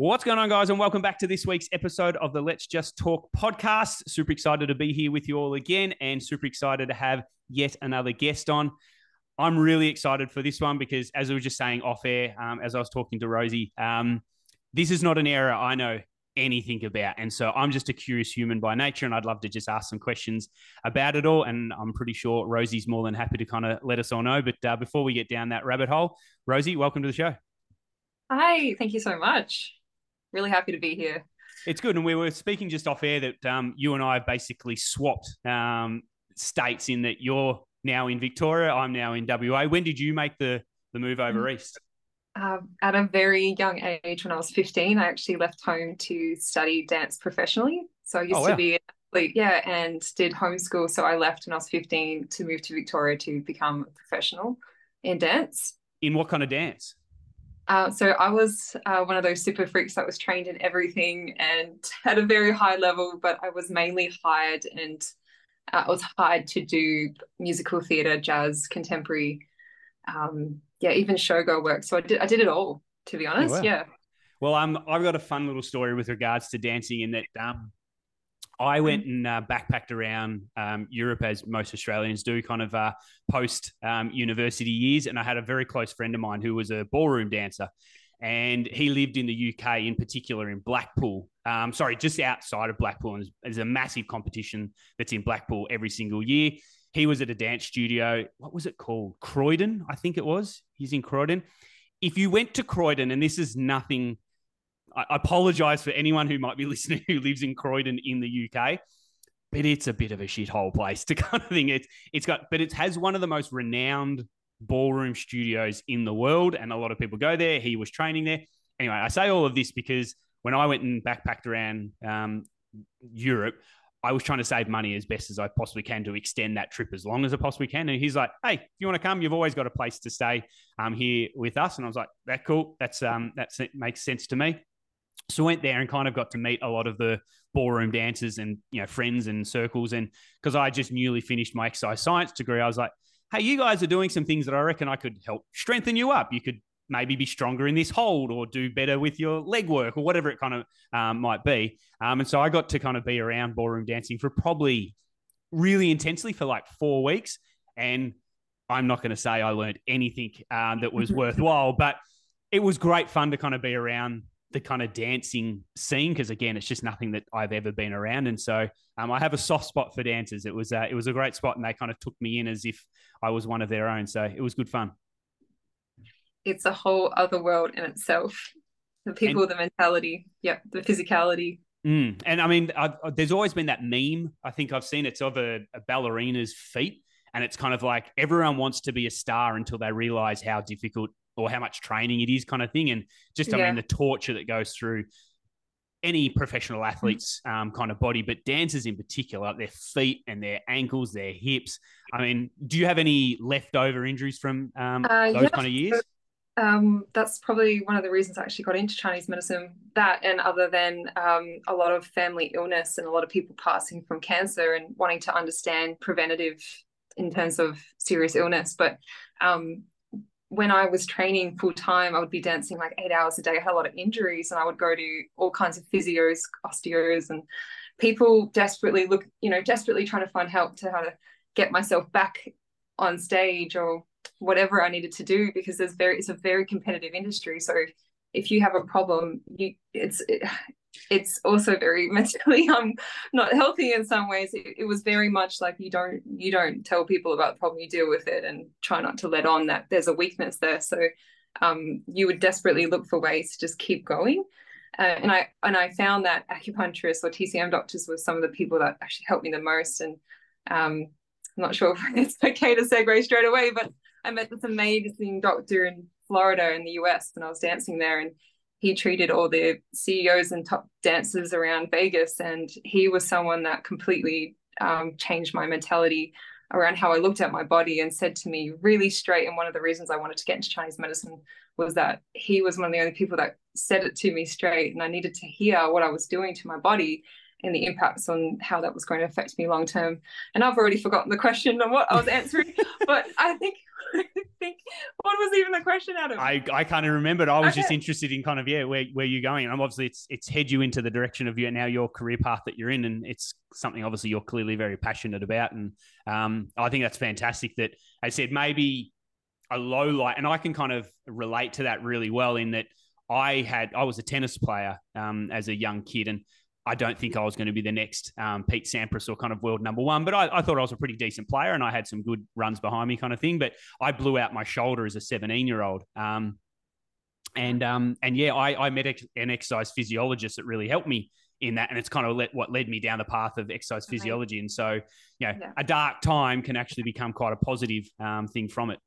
What's going on, guys? And welcome back to this week's episode of the Let's Just Talk podcast. Super excited to be here with you all again and super excited to have yet another guest on. I'm really excited for this one because, as I was just saying off air, um, as I was talking to Rosey, um, this is not an area I know anything about. And so I'm just a curious human by nature, and I'd love to just ask some questions about it all. And I'm pretty sure Rosey's more than happy to kind of let us all know. But uh, before we get down that rabbit hole, Rosey, welcome to the show. Hi, thank you so much. Really happy to be here. It's good. And we were speaking just off air that um, you and I basically swapped um, states in that you're now in Victoria, I'm now in WA. When did you make the, the move over mm. east? Uh, at a very young age, when I was 15, I actually left home to study dance professionally. So I used oh, wow. to be athlete, yeah, and did homeschool. So I left when I was 15 to move to Victoria to become a professional in dance. In what kind of dance? Uh, so I was uh, one of those super freaks that was trained in everything and had a very high level, but I was mainly hired and uh, I was hired to do musical theatre, jazz, contemporary, um, yeah, even showgirl work. So I did I did it all, to be honest. Oh, wow. Yeah. Well, um, I've got a fun little story with regards to dancing in that um, I went and uh, backpacked around um, Europe as most Australians do, kind of uh, post um, university years. And I had a very close friend of mine who was a ballroom dancer. And he lived in the UK, in particular in Blackpool. Um, sorry, just outside of Blackpool. And there's, there's a massive competition that's in Blackpool every single year. He was at a dance studio. What was it called? Croydon, I think it was. He's in Croydon. If you went to Croydon, and this is nothing I apologize for anyone who might be listening who lives in Croydon in the UK, but it's a bit of a shithole place to kind of thing. It's it's got, but it has one of the most renowned ballroom studios in the world, and a lot of people go there. He was training there. Anyway, I say all of this because when I went and backpacked around um, Europe, I was trying to save money as best as I possibly can to extend that trip as long as I possibly can. And he's like, "Hey, if you want to come, you've always got a place to stay um, here with us." And I was like, "That cool. That's um, that makes sense to me." So went there and kind of got to meet a lot of the ballroom dancers and you know friends and circles. And because I just newly finished my exercise science degree, I was like, "Hey, you guys are doing some things that I reckon I could help strengthen you up. You could maybe be stronger in this hold or do better with your leg work or whatever it kind of um, might be." Um, and so I got to kind of be around ballroom dancing for probably really intensely for like four weeks. And I'm not going to say I learned anything um, that was worthwhile, but it was great fun to kind of be around the kind of dancing scene because again it's just nothing that I've ever been around. And so um, I have a soft spot for dancers. It was uh, it was a great spot and they kind of took me in as if I was one of their own. So it was good fun. It's a whole other world in itself. The people and, the mentality. Yeah the physicality. Mm, and I mean I've, there's always been that meme I think I've seen it's of a, a ballerina's feet. And it's kind of like everyone wants to be a star until they realize how difficult or how much training it is kind of thing and just i mean the torture that goes through any professional athlete's um, kind of body, but dancers in particular, their feet and their ankles, their hips. I mean, do you have any leftover injuries from um, uh, those kind of years? Um, that's probably one of the reasons I actually got into Chinese medicine. That and other than um, a lot of family illness and a lot of people passing from cancer and wanting to understand preventative in terms of serious illness. But um, when I was training full time, I would be dancing like eight hours a day. I had a lot of injuries, and I would go to all kinds of physios, osteos, and people desperately look, you know, desperately trying to find help to how to get myself back on stage or whatever I needed to do because there's very it's a very competitive industry. So if you have a problem, you it's it, it's also very mentally um not healthy in some ways. It, it, was very much like you don't you don't tell people about the problem you deal with it and try not to let on that there's a weakness there. So um you would desperately look for ways to just keep going. Uh, and i and i found that acupuncturists or tcm doctors were some of the people that actually helped me the most. And um i'm not sure if it's okay to segue straight away but i met this amazing doctor in florida in the us and i was dancing there. And he treated all the CEOs and top dancers around Vegas, and he was someone that completely um, changed my mentality around how I looked at my body and said to me really straight. And one of the reasons I wanted to get into Chinese medicine was that he was one of the only people that said it to me straight, and I needed to hear what I was doing to my body. And the impacts on how that was going to affect me long term. And I've already forgotten the question and what I was answering, but I think I think what was even the question, Adam? I, I can't even remember. I was okay. just interested in kind of yeah where, where you're going. And obviously it's it's head you into the direction of your now your career path that you're in, and it's something obviously you're clearly very passionate about. And um, I think that's fantastic. That I said maybe a low light, and I can kind of relate to that really well in that I had I was a tennis player um, as a young kid, and I don't think I was going to be the next um, Pete Sampras or kind of world number one, but I, I, thought I was a pretty decent player and I had some good runs behind me, kind of thing. But I blew out my shoulder as a 17 year old. Um, and um, and yeah, I, I met an exercise physiologist that really helped me in that, and it's kind of let, what led me down the path of exercise physiology. And so, you know, yeah. a dark time can actually become quite a positive um, thing from it.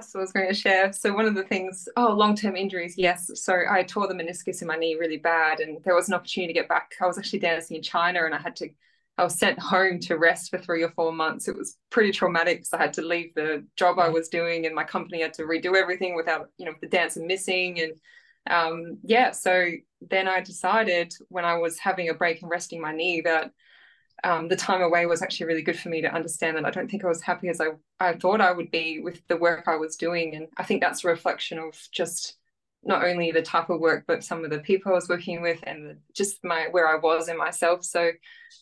That's what I was going to share. So one of the things, oh, long-term injuries, yes. So I tore the meniscus in my knee really bad, and there was an opportunity to get back. I was actually dancing in China, and I had to, I was sent home to rest for three or four months. It was pretty traumatic because I had to leave the job I was doing, and my company had to redo everything without, you know, the dancer missing, and um, yeah. So then I decided when I was having a break and resting my knee that um, the time away was actually really good for me to understand that I don't think I was happy as I, I thought I would be with the work I was doing. And I think that's a reflection of just not only the type of work, but some of the people I was working with and just my where I was in myself. So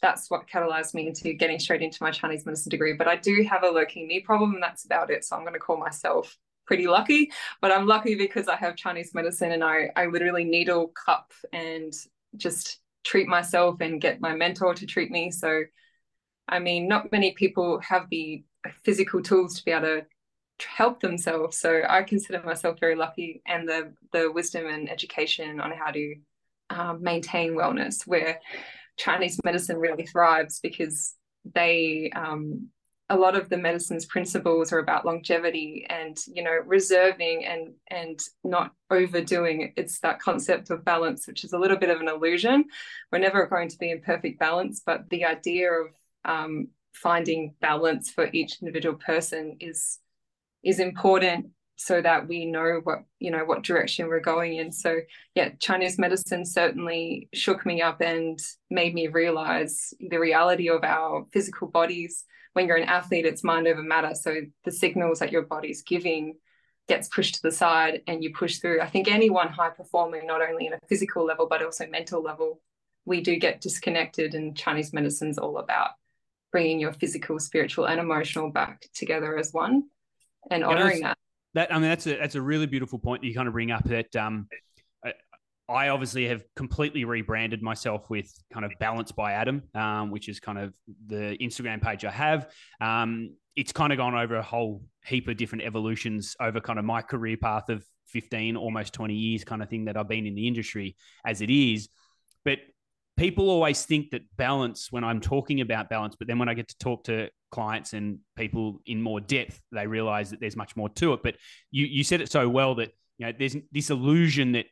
that's what catalyzed me into getting straight into my Chinese medicine degree. But I do have a lurking knee problem, and that's about it. So I'm going to call myself pretty lucky. But I'm lucky because I have Chinese medicine and I I literally needle cup and just treat myself and get my mentor to treat me. So, I mean, not many people have the physical tools to be able to help themselves. So I consider myself very lucky, and the the wisdom and education on how to um, maintain wellness, where Chinese medicine really thrives because they um, a lot of the medicine's principles are about longevity and you know reserving and and not overdoing. It's that concept of balance which is a little bit of an illusion. We're never going to be in perfect balance but the idea of um, finding balance for each individual person is is important so that we know what you know what direction we're going in. So yeah chinese medicine certainly shook me up and made me realize the reality of our physical bodies when you're an athlete, it's mind over matter. So the signals that your body's giving gets pushed to the side and you push through. I think anyone high performing, not only in a physical level, but also mental level, we do get disconnected. And Chinese medicine's all about bringing your physical, spiritual, and emotional back together as one and honoring that. That I mean, that's a that's a really beautiful point that you kind of bring up. That um, I obviously have completely rebranded myself with kind of Balance by Adam, um, which is kind of the Instagram page I have. Um, it's kind of gone over a whole heap of different evolutions over kind of my career path of 15, almost 20 years kind of thing that I've been in the industry as it is. But people always think that balance when I'm talking about balance, but then when I get to talk to clients and people in more depth, they realize that there's much more to it. But you, you said it so well that you know there's this illusion that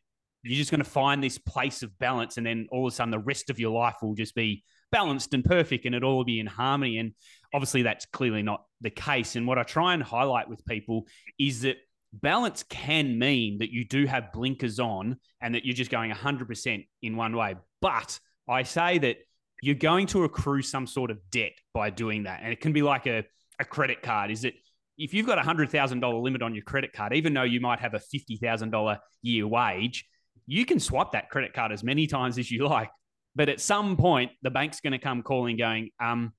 you're just going to find this place of balance and then all of a sudden the rest of your life will just be balanced and perfect and it'll all be in harmony. And obviously that's clearly not the case. And what i try and highlight with people is that balance can mean that you do have blinkers on and that you're just going 100% in one way. But i say that you're going to accrue some sort of debt by doing that. And it can be like a, a credit card. Is it if you've got a hundred thousand dollar limit on your credit card, even though you might have a fifty thousand dollar year wage, you can swap that credit card as many times as you like. But at some point, the bank's going to come calling, going, um,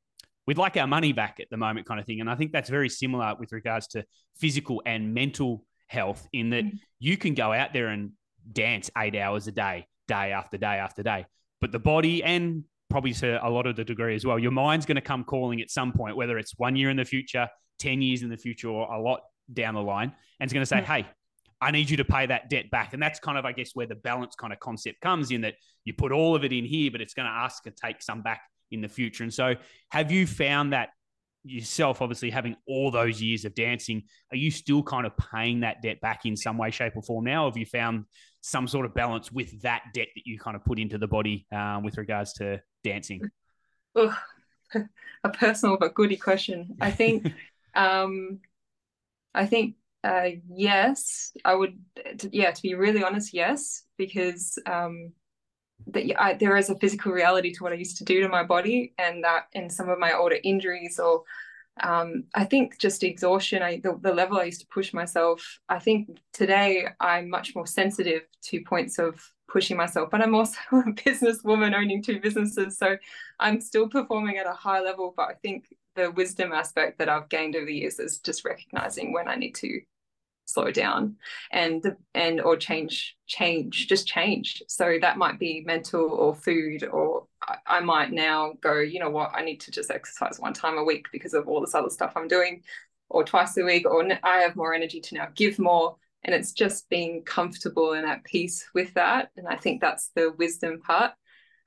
we'd like our money back at the moment, kind of thing. And I think that's very similar with regards to physical and mental health, in that mm-hmm. you can go out there and dance eight hours a day, day after day after day. But the body and probably to a lot of the degree as well, your mind's going to come calling at some point, whether it's one year in the future, 10 years in the future, or a lot down the line. And it's going to say, mm-hmm. hey, I need you to pay that debt back. And that's kind of, I guess, where the balance kind of concept comes in that you put all of it in here, but it's going to ask to take some back in the future. And so, have you found that yourself, obviously having all those years of dancing, are you still kind of paying that debt back in some way, shape, or form now? Have you found some sort of balance with that debt that you kind of put into the body um, with regards to dancing? Oh, a personal but goody question. I think, um, I think uh, yes, I would. Yeah, to be really honest, yes, because um, that I, there is a physical reality to what I used to do to my body, and that in some of my older injuries or um, I think just exhaustion, I, the, the level I used to push myself. I think today I'm much more sensitive to points of pushing myself, but I'm also a businesswoman owning two businesses, so I'm still performing at a high level. But I think the wisdom aspect that I've gained over the years is just recognizing when I need to slow down and and or change change just change. So that might be mental or food or I, might now go you know what i need to just exercise one time a week because of all this other stuff i'm doing or twice a week or i have more energy to now give more. And it's just being comfortable and at peace with that. And i think that's the wisdom part.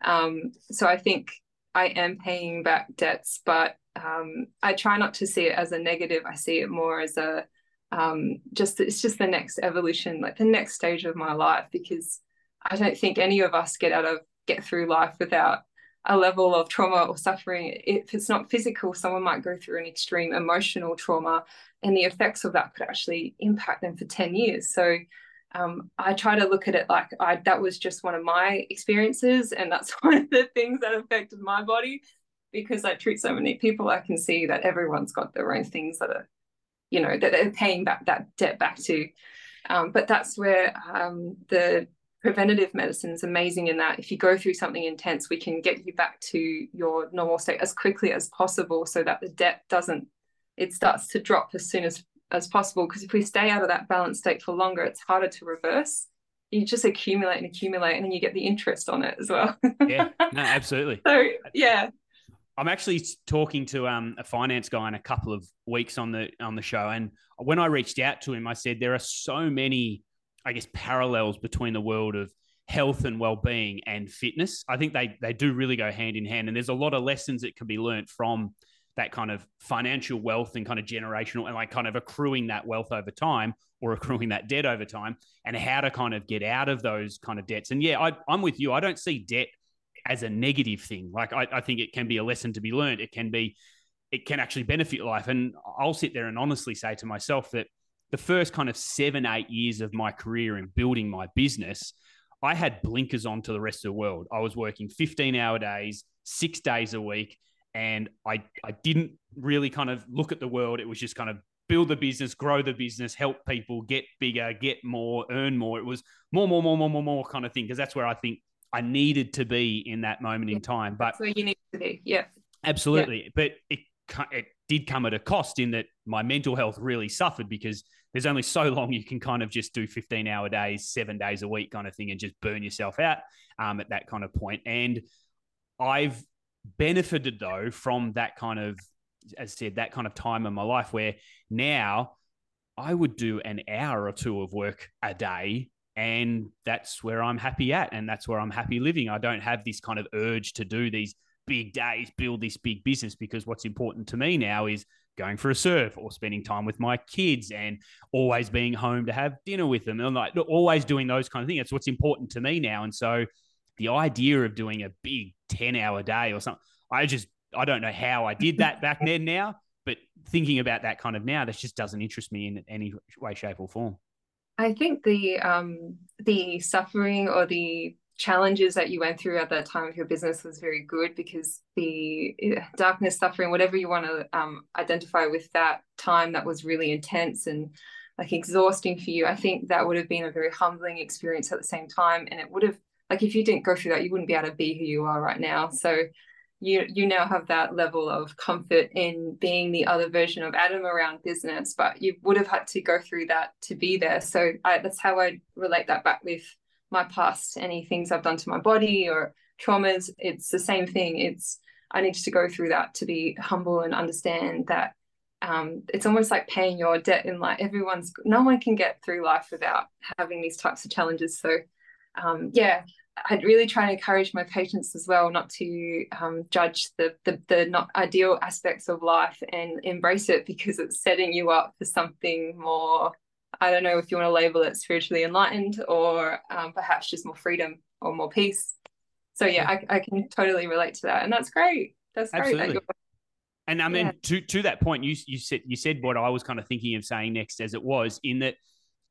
Um, so i think i am paying back debts but um, i try not to see it as a negative. I see it more as a um, just it's just the next evolution, like the next stage of my life, because I don't think any of us get out of get through life without a level of trauma or suffering. If it's not physical, someone might go through an extreme emotional trauma, and the effects of that could actually impact them for 10 years. So um, I try to look at it like I that was just one of my experiences, and that's one of the things that affected my body. Because I treat so many people, I can see that everyone's got their own things that are you know that they're paying back that debt back to. Um, but that's where um, the preventative medicine is amazing in that if you go through something intense we can get you back to your normal state as quickly as possible so that the debt doesn't it starts to drop as soon as as possible. Because if we stay out of that balanced state for longer it's harder to reverse. You just accumulate and accumulate and then you get the interest on it as well. Yeah. No absolutely. So yeah I'm actually talking to um, a finance guy in a couple of weeks on the on the show, and when I reached out to him, I said there are so many, I guess, parallels between the world of health and well-being and fitness. I think they they do really go hand in hand, and there's a lot of lessons that can be learnt from that kind of financial wealth and kind of generational and like kind of accruing that wealth over time or accruing that debt over time and how to kind of get out of those kind of debts. And yeah, I, I'm with you. I don't see debt as a negative thing. Like I, I think it can be a lesson to be learned. It can be, it can actually benefit life. And I'll sit there and honestly say to myself that the first kind of seven, eight years of my career in building my business, I had blinkers on to the rest of the world. I was working 15 hour days, six days a week. And I, I didn't really kind of look at the world. It was just kind of build the business, grow the business, help people get bigger, get more, earn more. It was more, more, more, more, more, more kind of thing. Because that's where I think I needed to be in that moment in time. But that's where you need to be. Yeah. Absolutely. Yeah. But it it did come at a cost in that my mental health really suffered because there's only so long you can kind of just do 15 hour days, seven days a week kind of thing and just burn yourself out um, at that kind of point. And I've benefited though from that kind of, as I said, that kind of time in my life where now I would do an hour or two of work a day and that's where I'm happy at, and that's where I'm happy living. I don't have this kind of urge to do these big days, build this big business, because what's important to me now is going for a surf or spending time with my kids and always being home to have dinner with them and like always doing those kind of things. That's what's important to me now. And so the idea of doing a big 10 hour day or something, I just, I don't know how I did that back then now, but thinking about that kind of now, that just doesn't interest me in any way, shape, or form. I think the um, the suffering or the challenges that you went through at that time of your business was very good because the eh, darkness, suffering, whatever you want to um, identify with that time that was really intense and like exhausting for you, I think that would have been a very humbling experience at the same time. And it would have, like, if you didn't go through that, you wouldn't be able to be who you are right now. So you you now have that level of comfort in being the other version of Adam around business, but you would have had to go through that to be there. So I, that's how I relate that back with my past, any things I've done to my body or traumas. It's the same thing. It's I need to go through that to be humble and understand that um, it's almost like paying your debt in life. Everyone's no one can get through life without having these types of challenges. So um, yeah, I'd really try and encourage my patients as well not to um, judge the, the, the not ideal aspects of life and embrace it because it's setting you up for something more. I don't know if you want to label it spiritually enlightened or um, perhaps just more freedom or more peace. So yeah, I, I can totally relate to that, and that's great. That's great. Absolutely. That and I mean, yeah. to to that point, you you said you said what I was kind of thinking of saying next, as it was in that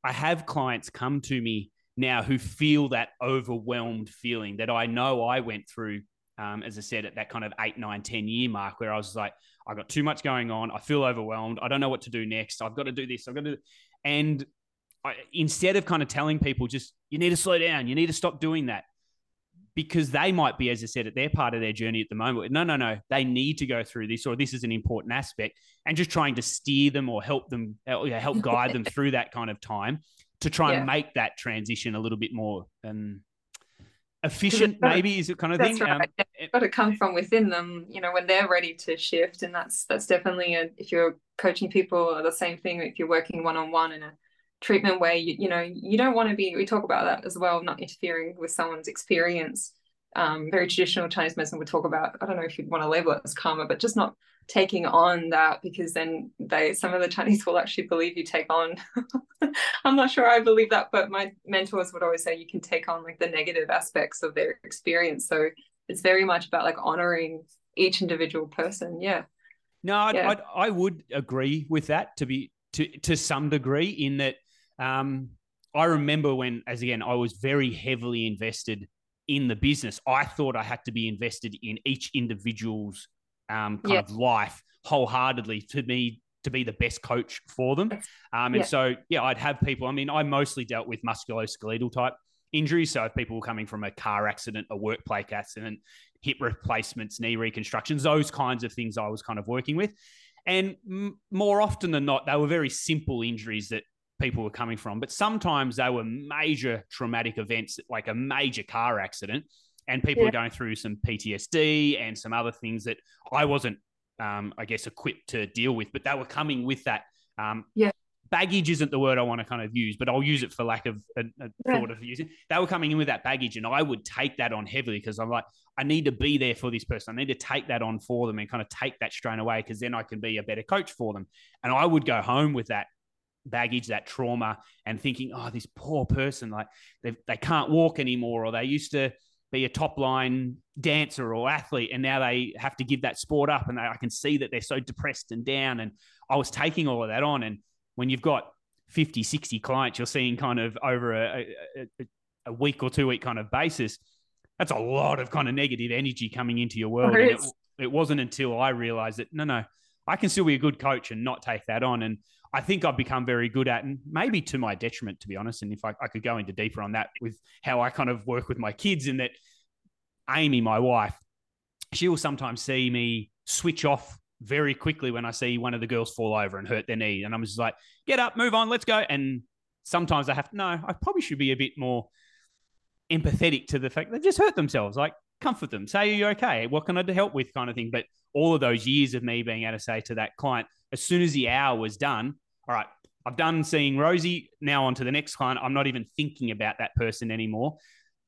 I have clients come to me now who feel that overwhelmed feeling that I know I went through. Um, as I said, at that kind of eight, nine, 10 year mark, where I was like, I got too much going on. I feel overwhelmed. I don't know what to do next. I've got to do this. I've got to, and I, instead of kind of telling people just you need to slow down, you need to stop doing that, because they might be, as I said, at their part of their journey at the moment. No, no, no, they need to go through this, or this is an important aspect, and just trying to steer them or help them, or help guide them through that kind of time to try yeah. and make that transition a little bit more um, efficient. Maybe is it kind of that's thing. Right. Um, it's got to come from within them, you know, when they're ready to shift, and that's that's definitely a, if you're coaching people, the same thing. If you're working one on one in a treatment way you, you know you don't want to be we talk about that as well not interfering with someone's experience um, very traditional chinese medicine would talk about i don't know if you'd want to label it as karma but just not taking on that because then they some of the chinese will actually believe you take on. I'm not sure i believe that but my mentors would always say you can take on like the negative aspects of their experience. So it's very much about like honoring each individual person. Yeah. No I'd, yeah. I'd, I would agree with that to be to to some degree in that um, I remember when, as again, I was very heavily invested in the business. I thought I had to be invested in each individual's um, kind of life wholeheartedly to me to be the best coach for them. Um, and yeah. so, yeah, I'd have people. I mean, I mostly dealt with musculoskeletal type injuries. So, if people were coming from a car accident, a workplace accident, hip replacements, knee reconstructions, those kinds of things I was kind of working with. And m- more often than not, they were very simple injuries that people were coming from. But sometimes they were major traumatic events, like a major car accident, and people yeah. are going through some PTSD and some other things that I wasn't, um, I guess, equipped to deal with. But they were coming with that. Um, yeah. Baggage isn't the word I want to kind of use, but I'll use it for lack of a, a yeah. thought of using. They were coming in with that baggage, and I would take that on heavily because I'm like, I need to be there for this person. I need to take that on for them and kind of take that strain away because then I can be a better coach for them. And I would go home with that baggage, that trauma, and thinking, oh, this poor person, like they, they can't walk anymore, or they used to be a top line dancer or athlete, and now they have to give that sport up. And they, I can see that they're so depressed and down. And I was taking all of that on. And when you've got 50, 60 clients, you're seeing kind of over a, a, a week or two week kind of basis. That's a lot of kind of negative energy coming into your world. It, it wasn't until I realized that no, no, I can still be a good coach and not take that on. And I think I've become very good at, and maybe to my detriment, to be honest. And if I, I could go into deeper on that with how I kind of work with my kids, in that Amy, my wife, she will sometimes see me switch off very quickly when I see one of the girls fall over and hurt their knee. And I'm just like, get up, move on, let's go. And sometimes I have to, no, I probably should be a bit more empathetic to the fact they just hurt themselves. Like, comfort them, say, you're okay. What can I help with, kind of thing. But all of those years of me being able to say to that client, as soon as the hour was done, all right, I've done seeing Rosey. Now on to the next client. I'm not even thinking about that person anymore.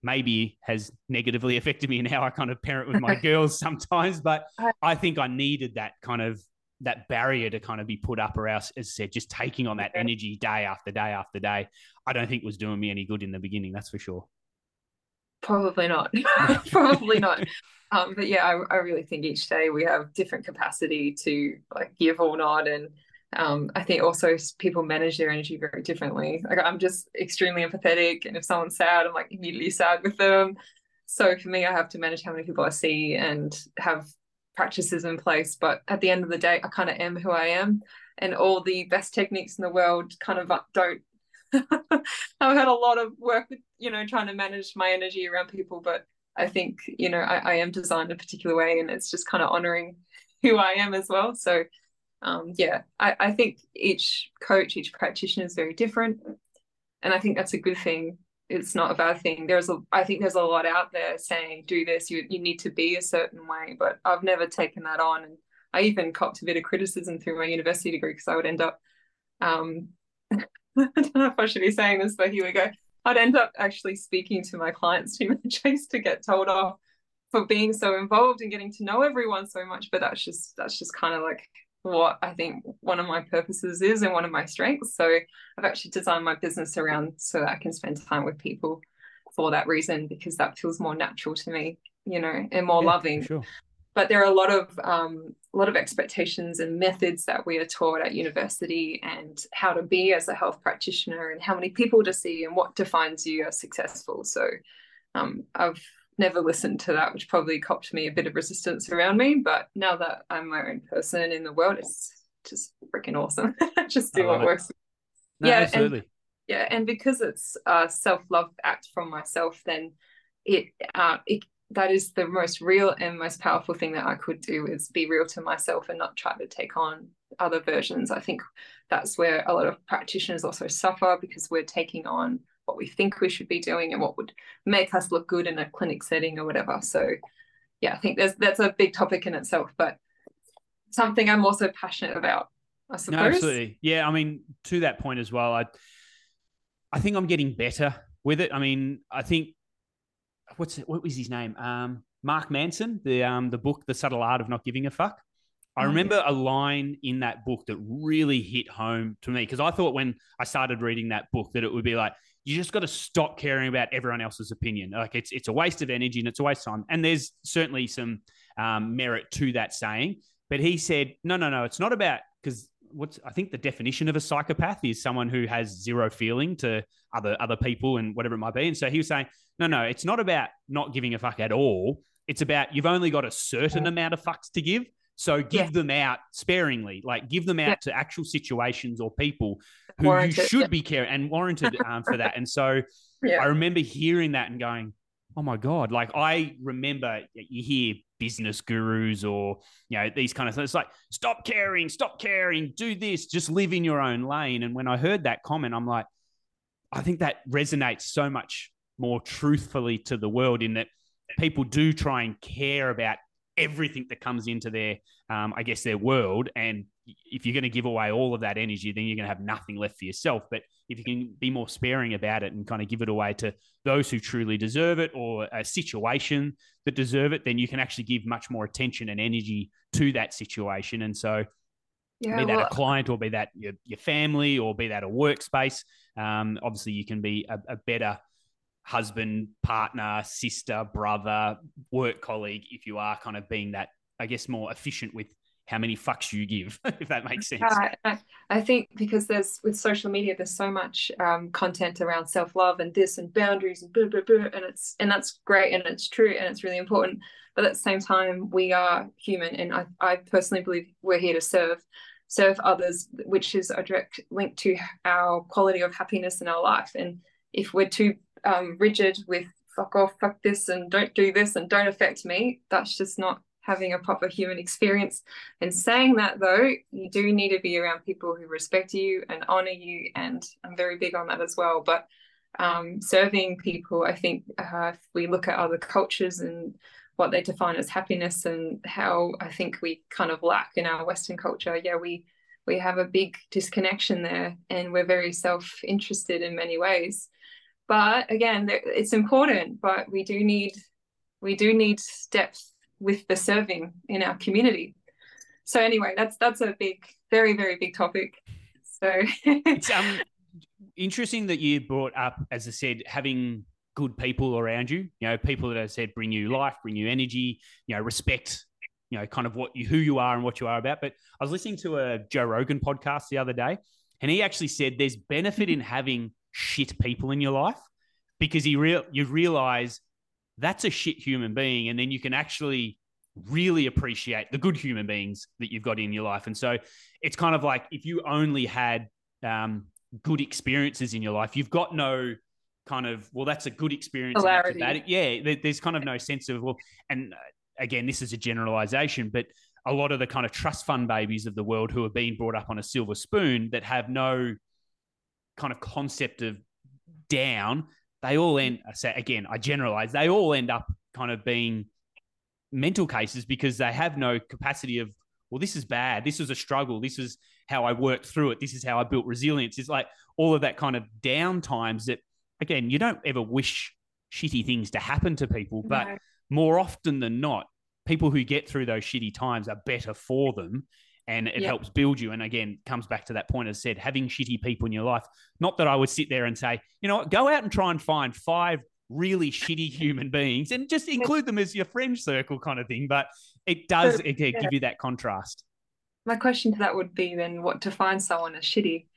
Maybe has negatively affected me in how I kind of parent with my girls sometimes, but I think I needed that kind of that barrier to kind of be put up or else, as I said, just taking on that energy day after day after day. I don't think was doing me any good in the beginning. That's for sure. Probably not. Probably not. Um, but yeah, I, I really think each day we have different capacity to like give or not. And um, I think also people manage their energy very differently. Like I'm just extremely empathetic. And if someone's sad, I'm like immediately sad with them. So for me, I have to manage how many people I see and have practices in place. But at the end of the day, I kind of am who I am. And all the best techniques in the world kind of don't I've had a lot of work with, you know, trying to manage my energy around people, but I think, you know, I, I am designed a particular way and it's just kind of honoring who I am as well. So, um, yeah, I, I think each coach, each practitioner is very different. And I think that's a good thing. It's not a bad thing. There's a, I think there's a lot out there saying, do this, you, you need to be a certain way, but I've never taken that on. And I even copped a bit of criticism through my university degree because I would end up um, I don't know if I should be saying this, but here we go. I'd end up actually speaking to my clients too much. I used to get told off for being so involved and getting to know everyone so much, but that's just that's just kind of like what I think one of my purposes is and one of my strengths. So I've actually designed my business around so that I can spend time with people for that reason because that feels more natural to me, you know, and more yeah, loving. Sure. But there are a lot of um, a lot of expectations and methods that we are taught at university and how to be as a health practitioner and how many people to see and what defines you as successful. So um, i've never listened to that which probably copped me a bit of resistance around me but now that i'm my own person in the world it's just freaking awesome. Just do what it. works. No, yeah absolutely. and, yeah and because it's a self-love act from myself then it uh, it that is the most real and most powerful thing that I could do is be real to myself and not try to take on other versions. I think that's where a lot of practitioners also suffer because we're taking on what we think we should be doing and what would make us look good in a clinic setting or whatever. So yeah, I think there's that's a big topic in itself, but something I'm also passionate about, I suppose. No, absolutely. Yeah, I mean, to that point as well, I I think I'm getting better with it. I mean, I think what's what was his name? Um, Mark Manson, the um, the book, The Subtle Art of Not Giving a Fuck. I oh, remember a line in that book that really hit home to me because I thought when I started reading that book that it would be like you just got to stop caring about everyone else's opinion. Like it's it's a waste of energy and it's a waste of time. And there's certainly some um, merit to that saying. But he said, no, no, no, it's not about because what's I think the definition of a psychopath is someone who has zero feeling to other other people and whatever it might be. And so he was saying, no, no, it's not about not giving a fuck at all. It's about you've only got a certain amount of fucks to give. So give yeah. them out sparingly, like give them out yeah. to actual situations or people who warranted, you should yeah. be caring and warranted um, for that. And so I remember hearing that and going, oh my God. Like I remember you hear business gurus or, you know, these kind of things. It's like, stop caring, stop caring, do this, just live in your own lane. And when I heard that comment, I'm like, I think that resonates so much more truthfully to the world in that people do try and care about everything that comes into their, um, I guess, their world. And if you're going to give away all of that energy, then you're going to have nothing left for yourself. But if you can be more sparing about it and kind of give it away to those who truly deserve it or a situation that deserve it, then you can actually give much more attention and energy to that situation. And so, yeah, be that well, a client or be that your, your family or be that a workspace, um, obviously you can be a, a better husband, partner, sister, brother, work colleague if you are kind of being that, I guess, more efficient with how many fucks you give, if that makes sense. Uh, I think because there's with social media, there's so much um, content around self love and this and boundaries and blah, blah, blah, and it's and that's great and it's true and it's really important. But at the same time, we are human, and I, I personally believe we're here to serve serve others, which is a direct link to our quality of happiness in our life. And if we're too um, rigid with fuck off, fuck this, and don't do this, and don't affect me, that's just not having a proper human experience. And saying that though, you do need to be around people who respect you and honor you. And I'm very big on that as well. But um, serving people, I think uh, if we look at other cultures and what they define as happiness and how I think we kind of lack in our Western culture, yeah, we we have a big disconnection there and we're very self-interested in many ways but again it's important but we do need we do need depth with the serving in our community. So anyway, that's that's a big, very very big topic. So it's um interesting that you brought up, as I said, having good people around you. You know, people that I said bring you life, bring you energy. You know, respect. You know, kind of what you who you are and what you are about. But I was listening to a Joe Rogan podcast the other day, and he actually said there's benefit in having shit people in your life because he real you realize that's a shit human being. And then you can actually really appreciate the good human beings that you've got in your life. And so it's kind of like if you only had um, good experiences in your life, you've got no kind of, well, that's a good experience. That. Yeah, there's kind of no sense of, well, and uh, again, this is a generalization, but a lot of the kind of trust fund babies of the world who are being brought up on a silver spoon that have no kind of concept of down they all end I say again i generalize they all end up kind of being mental cases because they have no capacity of well this is bad this was a struggle this is how i worked through it this is how i built resilience it's like all of that kind of down times that again you don't ever wish shitty things to happen to people but no. more often than not people who get through those shitty times are better for them and it yep. helps build you. And again, comes back to that point as said, having shitty people in your life. Not that I would sit there and say, you know what, go out and try and find five really shitty human beings and just include them as your friend circle kind of thing. But it does it, yeah. give you that contrast. My question to that would be then what defines someone as shitty?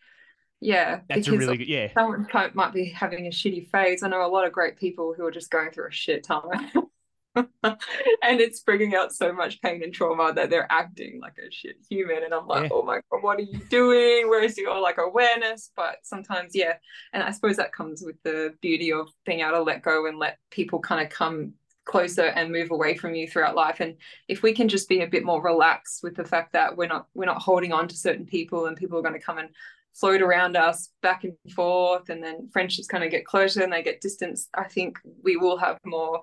Yeah, that's a really good. Yeah, someone might be having a shitty phase. I know a lot of great people who are just going through a shit time. and it's bringing out so much pain and trauma that they're acting like a shit human. And i'm like yeah. oh my god what are you doing? Where's your like awareness? But sometimes yeah. And i suppose that comes with the beauty of being able to let go and let people kind of come closer and move away from you throughout life. And if we can just be a bit more relaxed with the fact that we're not we're not holding on to certain people and people are going to come and float around us back and forth and then friendships kind of get closer and they get distance i think we will have more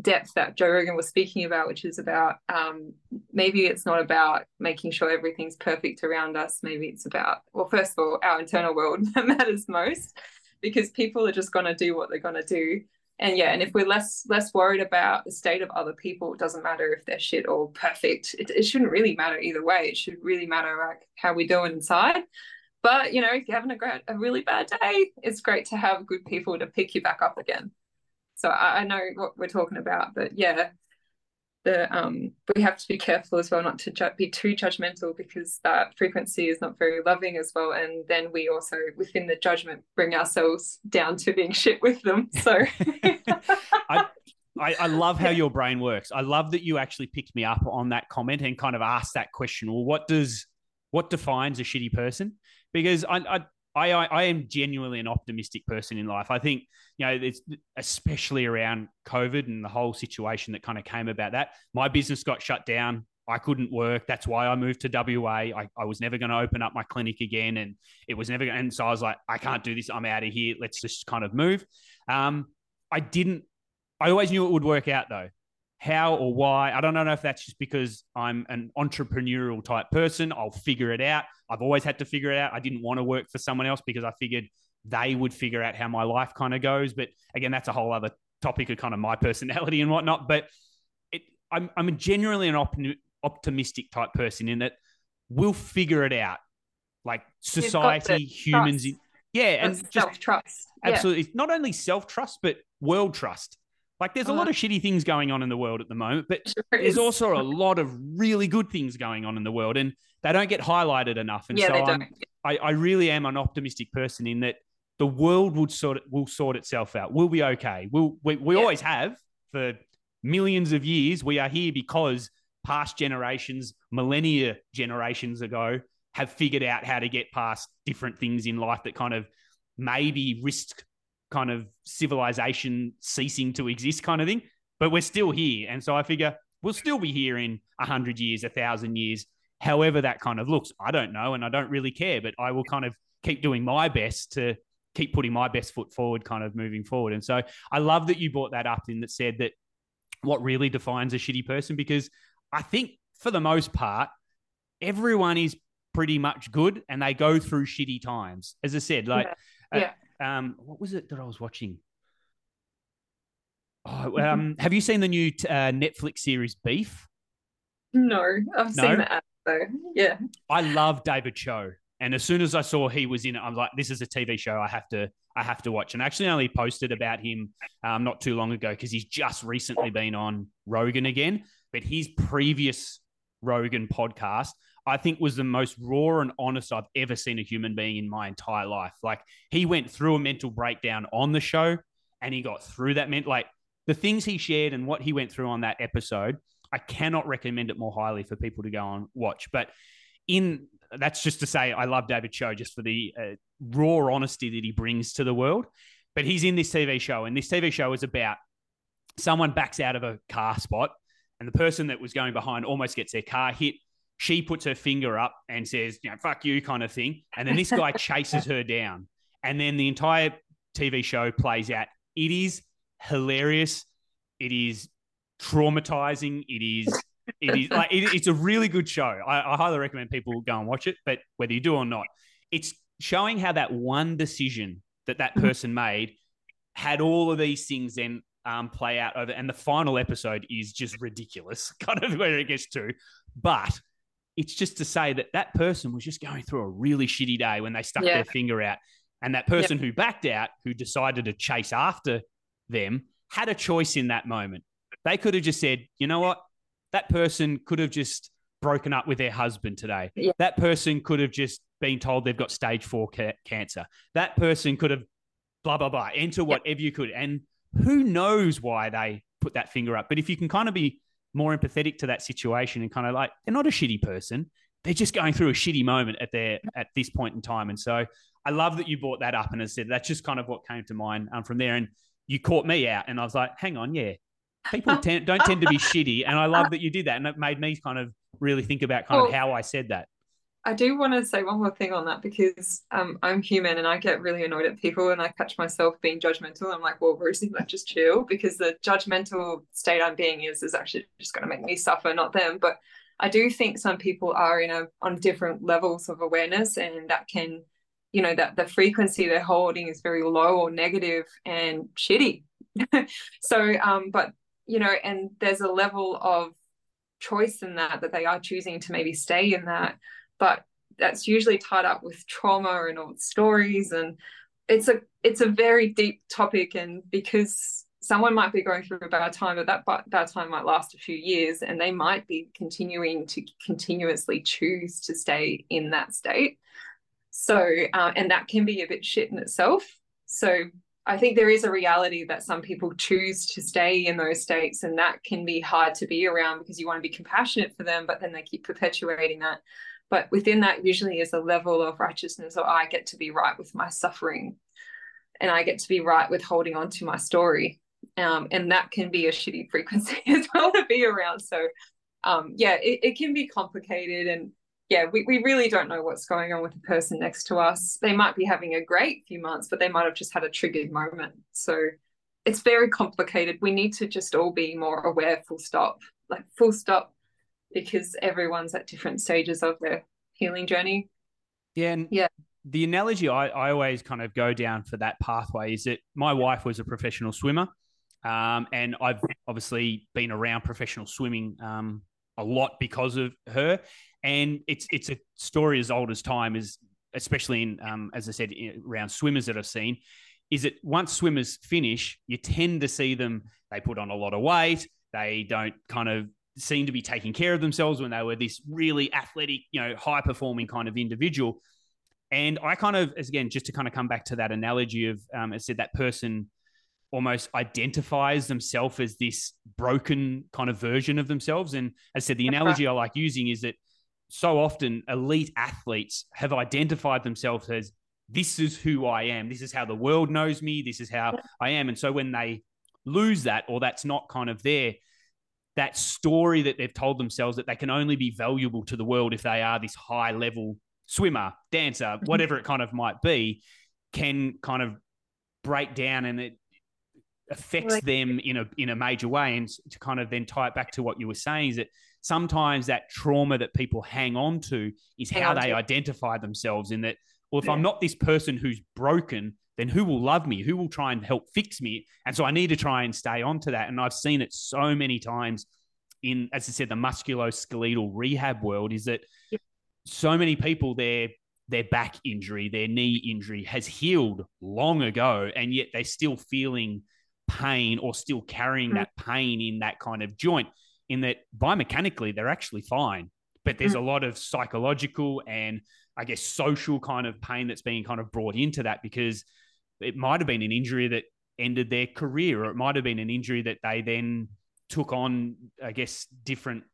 depth that Joe Rogan was speaking about, which is about um, maybe it's not about making sure everything's perfect around us. Maybe it's about, well, first of all, our internal world that matters most because people are just going to do what they're going to do. And yeah, and if we're less less worried about the state of other people, it doesn't matter if they're shit or perfect. It, it shouldn't really matter either way. It should really matter like how we're doing inside. But you know, if you're having a great, a really bad day, it's great to have good people to pick you back up again. So I, I know what we're talking about, but yeah, the um we have to be careful as well not to ju- be too judgmental because that frequency is not very loving as well. And then we also within the judgment bring ourselves down to being shit with them. So I, I, I love how your brain works. I love that you actually picked me up on that comment and kind of asked that question. Well what does what defines a shitty person? Because I, I I, I, I am genuinely an optimistic person in life. I think you know it's especially around COVID and the whole situation that kind of came about that. My business got shut down. I couldn't work. That's why I moved to WA. I, I was never going to open up my clinic again, and it was never. Gonna, and so I was like, I can't do this. I'm out of here. Let's just kind of move. Um, I didn't. I always knew it would work out though how or why. I don't know if that's just because I'm an entrepreneurial type person. I'll figure it out. I've always had to figure it out. I didn't want to work for someone else because I figured they would figure out how my life kind of goes. But again, that's a whole other topic of kind of my personality and whatnot. But it, I'm, I'm genuinely an op- optimistic type person in that we'll figure it out. Like society, humans, yeah, and self trust. Absolutely, yeah. not only self trust but world trust like there's a lot of uh-huh. shitty things going on in the world at the moment, but sure there's also a lot of really good things going on in the world, and they don't get highlighted enough. And yeah, so I, I really am an optimistic person in that the world would sort it, will sort itself out. We'll be okay. We'll, we we yeah. always have for millions of years. We are here because past generations, millennia generations ago, have figured out how to get past different things in life that kind of maybe risk kind of civilization ceasing to exist kind of thing. But we're still here. And so I figure we'll still be here in a hundred years, a thousand years, however that kind of looks. I don't know. And I don't really care, but I will kind of keep doing my best to keep putting my best foot forward, kind of moving forward. And so I love that you brought that up in that said that what really defines a shitty person, because I think for the most part, everyone is pretty much good and they go through shitty times. As I said, like yeah. yeah um, what was it that I was watching? Oh, um, have you seen the new uh, Netflix series Beef? No, I've no? seen that though. Yeah, I love David Choe, and as soon as I saw he was in it, I'm like, this is a TV show I have to I have to watch. And I actually only posted about him um, not too long ago because he's just recently been on Rogan again. But his previous Rogan podcast I think was the most raw and honest I've ever seen a human being in my entire life. Like he went through a mental breakdown on the show and he got through that meant like the things he shared and what he went through on that episode. I cannot recommend it more highly for people to go and watch. But in that's just to say, I love David Choe just for the uh, raw honesty that he brings to the world. But he's in this TV show, and this TV show is about someone backs out of a car spot, and the person that was going behind almost gets their car hit she puts her finger up and says, you know, fuck you kind of thing. And then this guy chases her down. And then the entire TV show plays out. It is hilarious. It is traumatizing. It is it is like it, it's a really good show. I, I, highly recommend people go and watch it. But whether you do or not, it's showing how that one decision that that mm-hmm. person made had all of these things then um, play out over. And the final episode is just ridiculous, kind of where it gets to. But it's just to say that that person was just going through a really shitty day when they stuck yeah. their finger out. And that person yeah. who backed out, who decided to chase after them had a choice in that moment. They could have just said, you know what? That person could have just broken up with their husband today. Yeah. That person could have just been told they've got stage four ca- cancer. That person could have blah, blah, blah, enter whatever you could. And who knows why they put that finger up. But if you can kind of be more empathetic to that situation and kind of like, they're not a shitty person. They're just going through a shitty moment at their at this point in time. And so I love that you brought that up and I said that's just kind of what came to mind um, from there. And you caught me out, and I was like, hang on, yeah, people tend, don't tend to be shitty, and I love that you did that, and it made me kind of really think about kind of how I said that. I do want to say one more thing on that because um, I'm human and I get really annoyed at people and I catch myself being judgmental. I'm like, well, Rosey, like just chill because the judgmental state I'm being is is actually just going to make me suffer, not them. But I do think some people are in a on different levels of awareness and that can you know that the frequency they're holding is very low or negative and shitty so um but you know and there's a level of choice in that that they are choosing to maybe stay in that but that's usually tied up with trauma and old stories and it's a it's a very deep topic and because someone might be going through a bad time but that bad time might last a few years and they might be continuing to continuously choose to stay in that state so, uh, and that can be a bit shit in itself. So, I think there is a reality that some people choose to stay in those states, and that can be hard to be around because you want to be compassionate for them, but then they keep perpetuating that. But within that, usually is a level of righteousness, or I get to be right with my suffering, and I get to be right with holding on to my story. Um, and that can be a shitty frequency as well to be around. So, um, yeah, it, it can be complicated and yeah, we, we really don't know what's going on with the person next to us. They might be having a great few months, but they might have just had a triggered moment. So it's very complicated. We need to just all be more aware, full stop, like full stop, because everyone's at different stages of their healing journey. Yeah. And yeah. The analogy I, I always kind of go down for that pathway is that my wife was a professional swimmer. Um, and I've obviously been around professional swimming um, a lot because of her and it's it's a story as old as time is especially in um, as i said around swimmers that i've seen is that once swimmers finish you tend to see them they put on a lot of weight they don't kind of seem to be taking care of themselves when they were this really athletic you know high performing kind of individual and i kind of as again just to kind of come back to that analogy of um, i said that person almost identifies themselves as this broken kind of version of themselves and as i said the analogy i like using is that so often elite athletes have identified themselves as this is who I am. This is how the world knows me. This is how I am. And so when they lose that or that's not kind of there, that story that they've told themselves that they can only be valuable to the world if they are this high level swimmer, dancer, mm-hmm. whatever it kind of might be, can kind of break down and it affects them in a in a major way. And to kind of then tie it back to what you were saying is that sometimes that trauma that people hang on to is hang how they to. identify themselves in that well if yeah. i'm not this person who's broken then who will love me who will try and help fix me and so i need to try and stay on to that and i've seen it so many times in as i said the musculoskeletal rehab world is that yeah. so many people their their back injury their knee injury has healed long ago and yet they're still feeling pain or still carrying mm-hmm. that pain in that kind of joint in that biomechanically they're actually fine, but there's mm. a lot of psychological and I guess social kind of pain that's being kind of brought into that because it might have been an injury that ended their career, or it might have been an injury that they then took on, I guess, different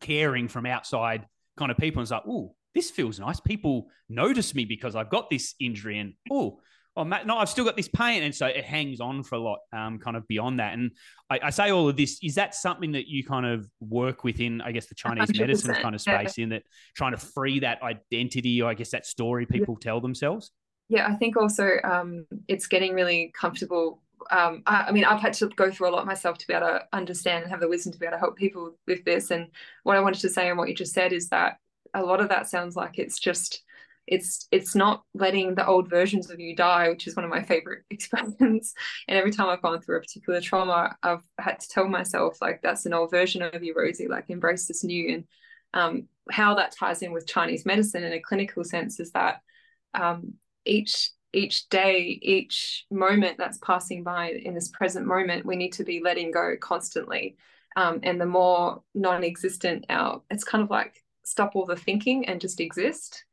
caring from outside kind of people. And it's like, oh, this feels nice. People notice me because I've got this injury, and oh, oh, Matt, no, I've still got this pain. And so it hangs on for a lot, um, kind of beyond that. And I, I, say all of this, is that something that you kind of work within, I guess, the Chinese 100%, medicine kind of space yeah. in that trying to free that identity or I guess that story people yeah. tell themselves? Yeah, I think also um, it's getting really comfortable. Um, I, I, mean, I've had to go through a lot myself to be able to understand and have the wisdom to be able to help people with this. And what I wanted to say and what you just said is that a lot of that sounds like it's just it's it's not letting the old versions of you die which is one of my favorite expressions and every time i've gone through a particular trauma i've had to tell myself like that's an old version of you rosey like embrace this new and um, how that ties in with chinese medicine in a clinical sense is that um, each each day, each moment that's passing by in this present moment, we need to be letting go constantly. Um, and the more non-existent our, it's kind of like stop all the thinking and just exist.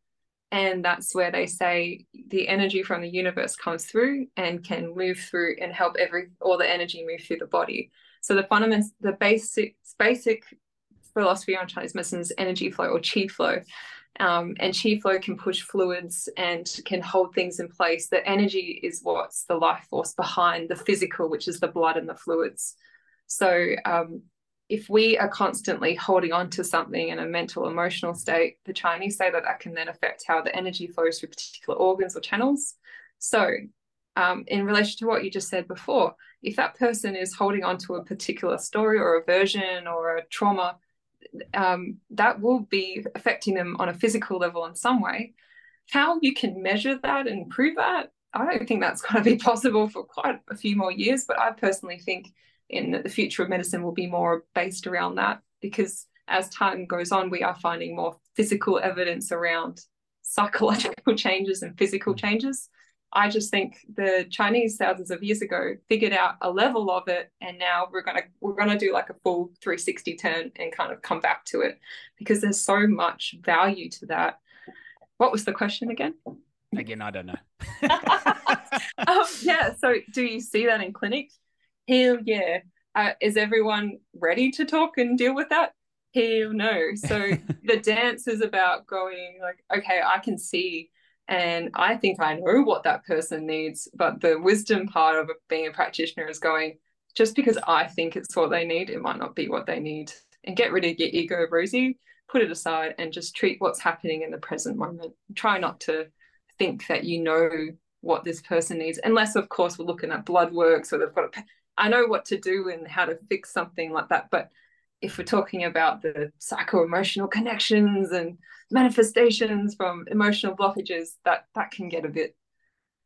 And that's where they say the energy from the universe comes through and can move through and help every all the energy move through the body. So the fundamentals, the basic basic philosophy on Chinese medicine is energy flow or chi flow. Um, and chi flow can push fluids and can hold things in place. The energy is what's the life force behind the physical, which is the blood and the fluids. So um, if we are constantly holding on to something in a mental emotional state, the Chinese say that that can then affect how the energy flows through particular organs or channels. So um, in relation to what you just said before, if that person is holding on to a particular story or a version or a trauma, um, that will be affecting them on a physical level in some way. How you can measure that and prove that, I don't think that's going to be possible for quite a few more years. But I personally think in that the future of medicine will be more based around that because as time goes on, we are finding more physical evidence around psychological changes and physical changes. I just think the Chinese thousands of years ago figured out a level of it, and now we're gonna we're gonna do like a full 360 turn and kind of come back to it because there's so much value to that. What was the question again? Again, I don't know. um, yeah. So, do you see that in clinic? Hell yeah. Uh, is everyone ready to talk and deal with that? Hell no. So the dance is about going like, okay, I can see and I think I know what that person needs. But the wisdom part of being a practitioner is going, just because I think it's what they need, it might not be what they need. And get rid of your ego, Rosey, put it aside and just treat what's happening in the present moment. Try not to think that you know what this person needs, unless, of course, we're looking at blood work. So they've got a, I know what to do and how to fix something like that. But if we're talking about the psycho emotional connections and manifestations from emotional blockages, that that can get a bit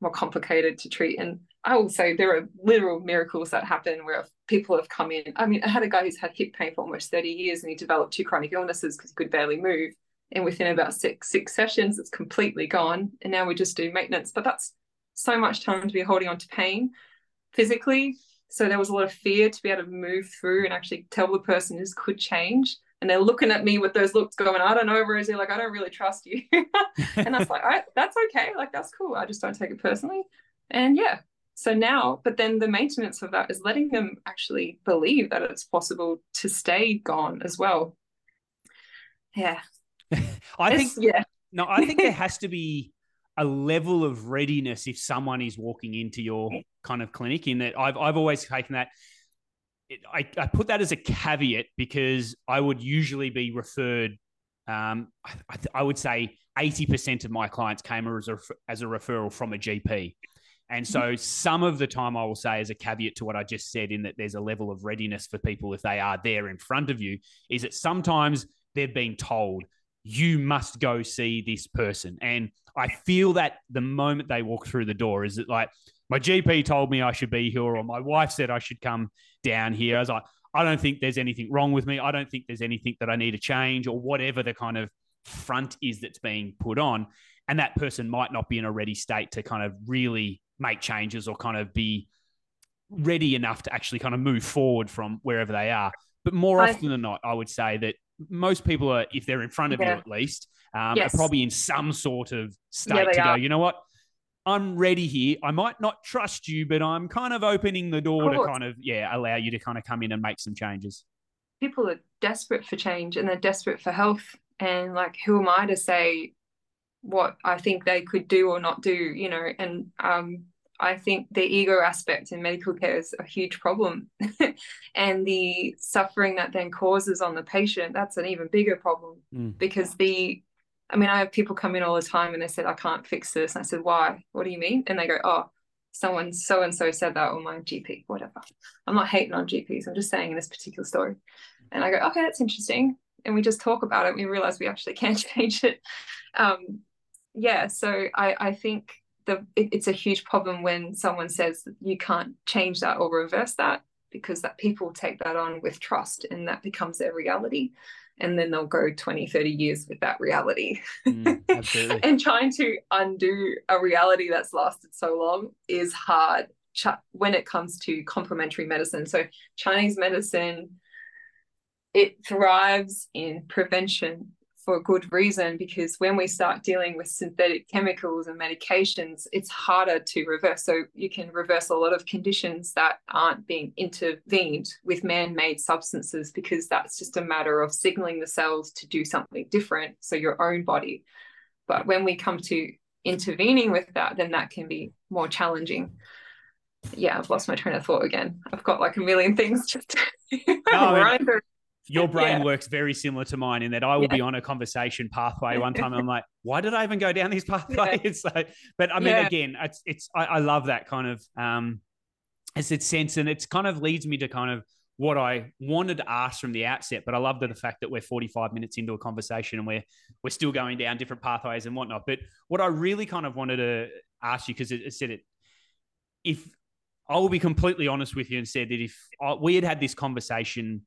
more complicated to treat. And I will say there are literal miracles that happen where people have come in. I mean, I had a guy who's had hip pain for almost 30 years and he developed two chronic illnesses because he could barely move. And within about six six sessions, it's completely gone. And now we just do maintenance. But that's so much time to be holding on to pain physically. So there was a lot of fear to be able to move through and actually tell the person this could change and they're looking at me with those looks going, I don't know, Rosey, like, I don't really trust you. and I was like, I, that's okay. Like, that's cool. I just don't take it personally. And yeah, so now, but then the maintenance of that is letting them actually believe that it's possible to stay gone as well. Yeah. I it's, think, yeah. No, I think there has to be a level of readiness if someone is walking into your kind of clinic in that I've, I've always taken that I, I put that as a caveat because I would usually be referred. Um, I, I, would say 80% of my clients came as a, as a referral from a GP. And so mm-hmm. some of the time I will say as a caveat to what I just said, in that there's a level of readiness for people if they are there in front of you, is that sometimes they've been told, you must go see this person. And I feel that the moment they walk through the door, is it like, my GP told me I should be here, or my wife said I should come down here. I was like, I don't think there's anything wrong with me. I don't think there's anything that I need to change, or whatever the kind of front is that's being put on. And that person might not be in a ready state to kind of really make changes or kind of be ready enough to actually kind of move forward from wherever they are. But more I, often than not, I would say that most people are, if they're in front of yeah. you at least, um, yes. are probably in some sort of state yeah, to are. go, you know what? I'm ready here. I might not trust you, but I'm kind of opening the door to kind of, yeah, allow you to kind of come in and make some changes. People are desperate for change and they're desperate for health. And like, who am I to say what I think they could do or not do, you know? And um, I think the ego aspect in medical care is a huge problem. and the suffering that then causes on the patient, that's an even bigger problem mm. because the I mean, I have people come in all the time and they said, I can't fix this. And I said, why? What do you mean? And they go, oh, someone so and so said that or my GP, whatever. I'm not hating on GPs. I'm just saying in this particular story. And I go, okay, that's interesting. And we just talk about it. we realize we actually can't change it. Um, yeah. So I, I think the it, it's a huge problem when someone says you can't change that or reverse that because that people take that on with trust and that becomes their reality and then they'll go 20 30 years with that reality. Mm, and trying to undo a reality that's lasted so long is hard when it comes to complementary medicine. So chinese medicine it thrives in prevention for a good reason because when we start dealing with synthetic chemicals and medications, it's harder to reverse. So you can reverse a lot of conditions that aren't being intervened with man made substances because that's just a matter of signaling the cells to do something different. So your own body. But when we come to intervening with that, then that can be more challenging. Yeah, I've lost my train of thought again. I've got like a million things just no, through your brain yeah. works very similar to mine in that I will yeah. be on a conversation pathway one time. I'm like, why did I even go down this pathway? Yeah. so, but I mean, again, it's, it's, I, I, love that kind of, um, it's its sense and it's kind of leads me to kind of what I wanted to ask from the outset, but I love the, fact that we're 45 minutes into a conversation and we're, we're still going down different pathways and whatnot. But what I really kind of wanted to ask you, because it, it said it, if I will be completely honest with you and said that if I, we had had this conversation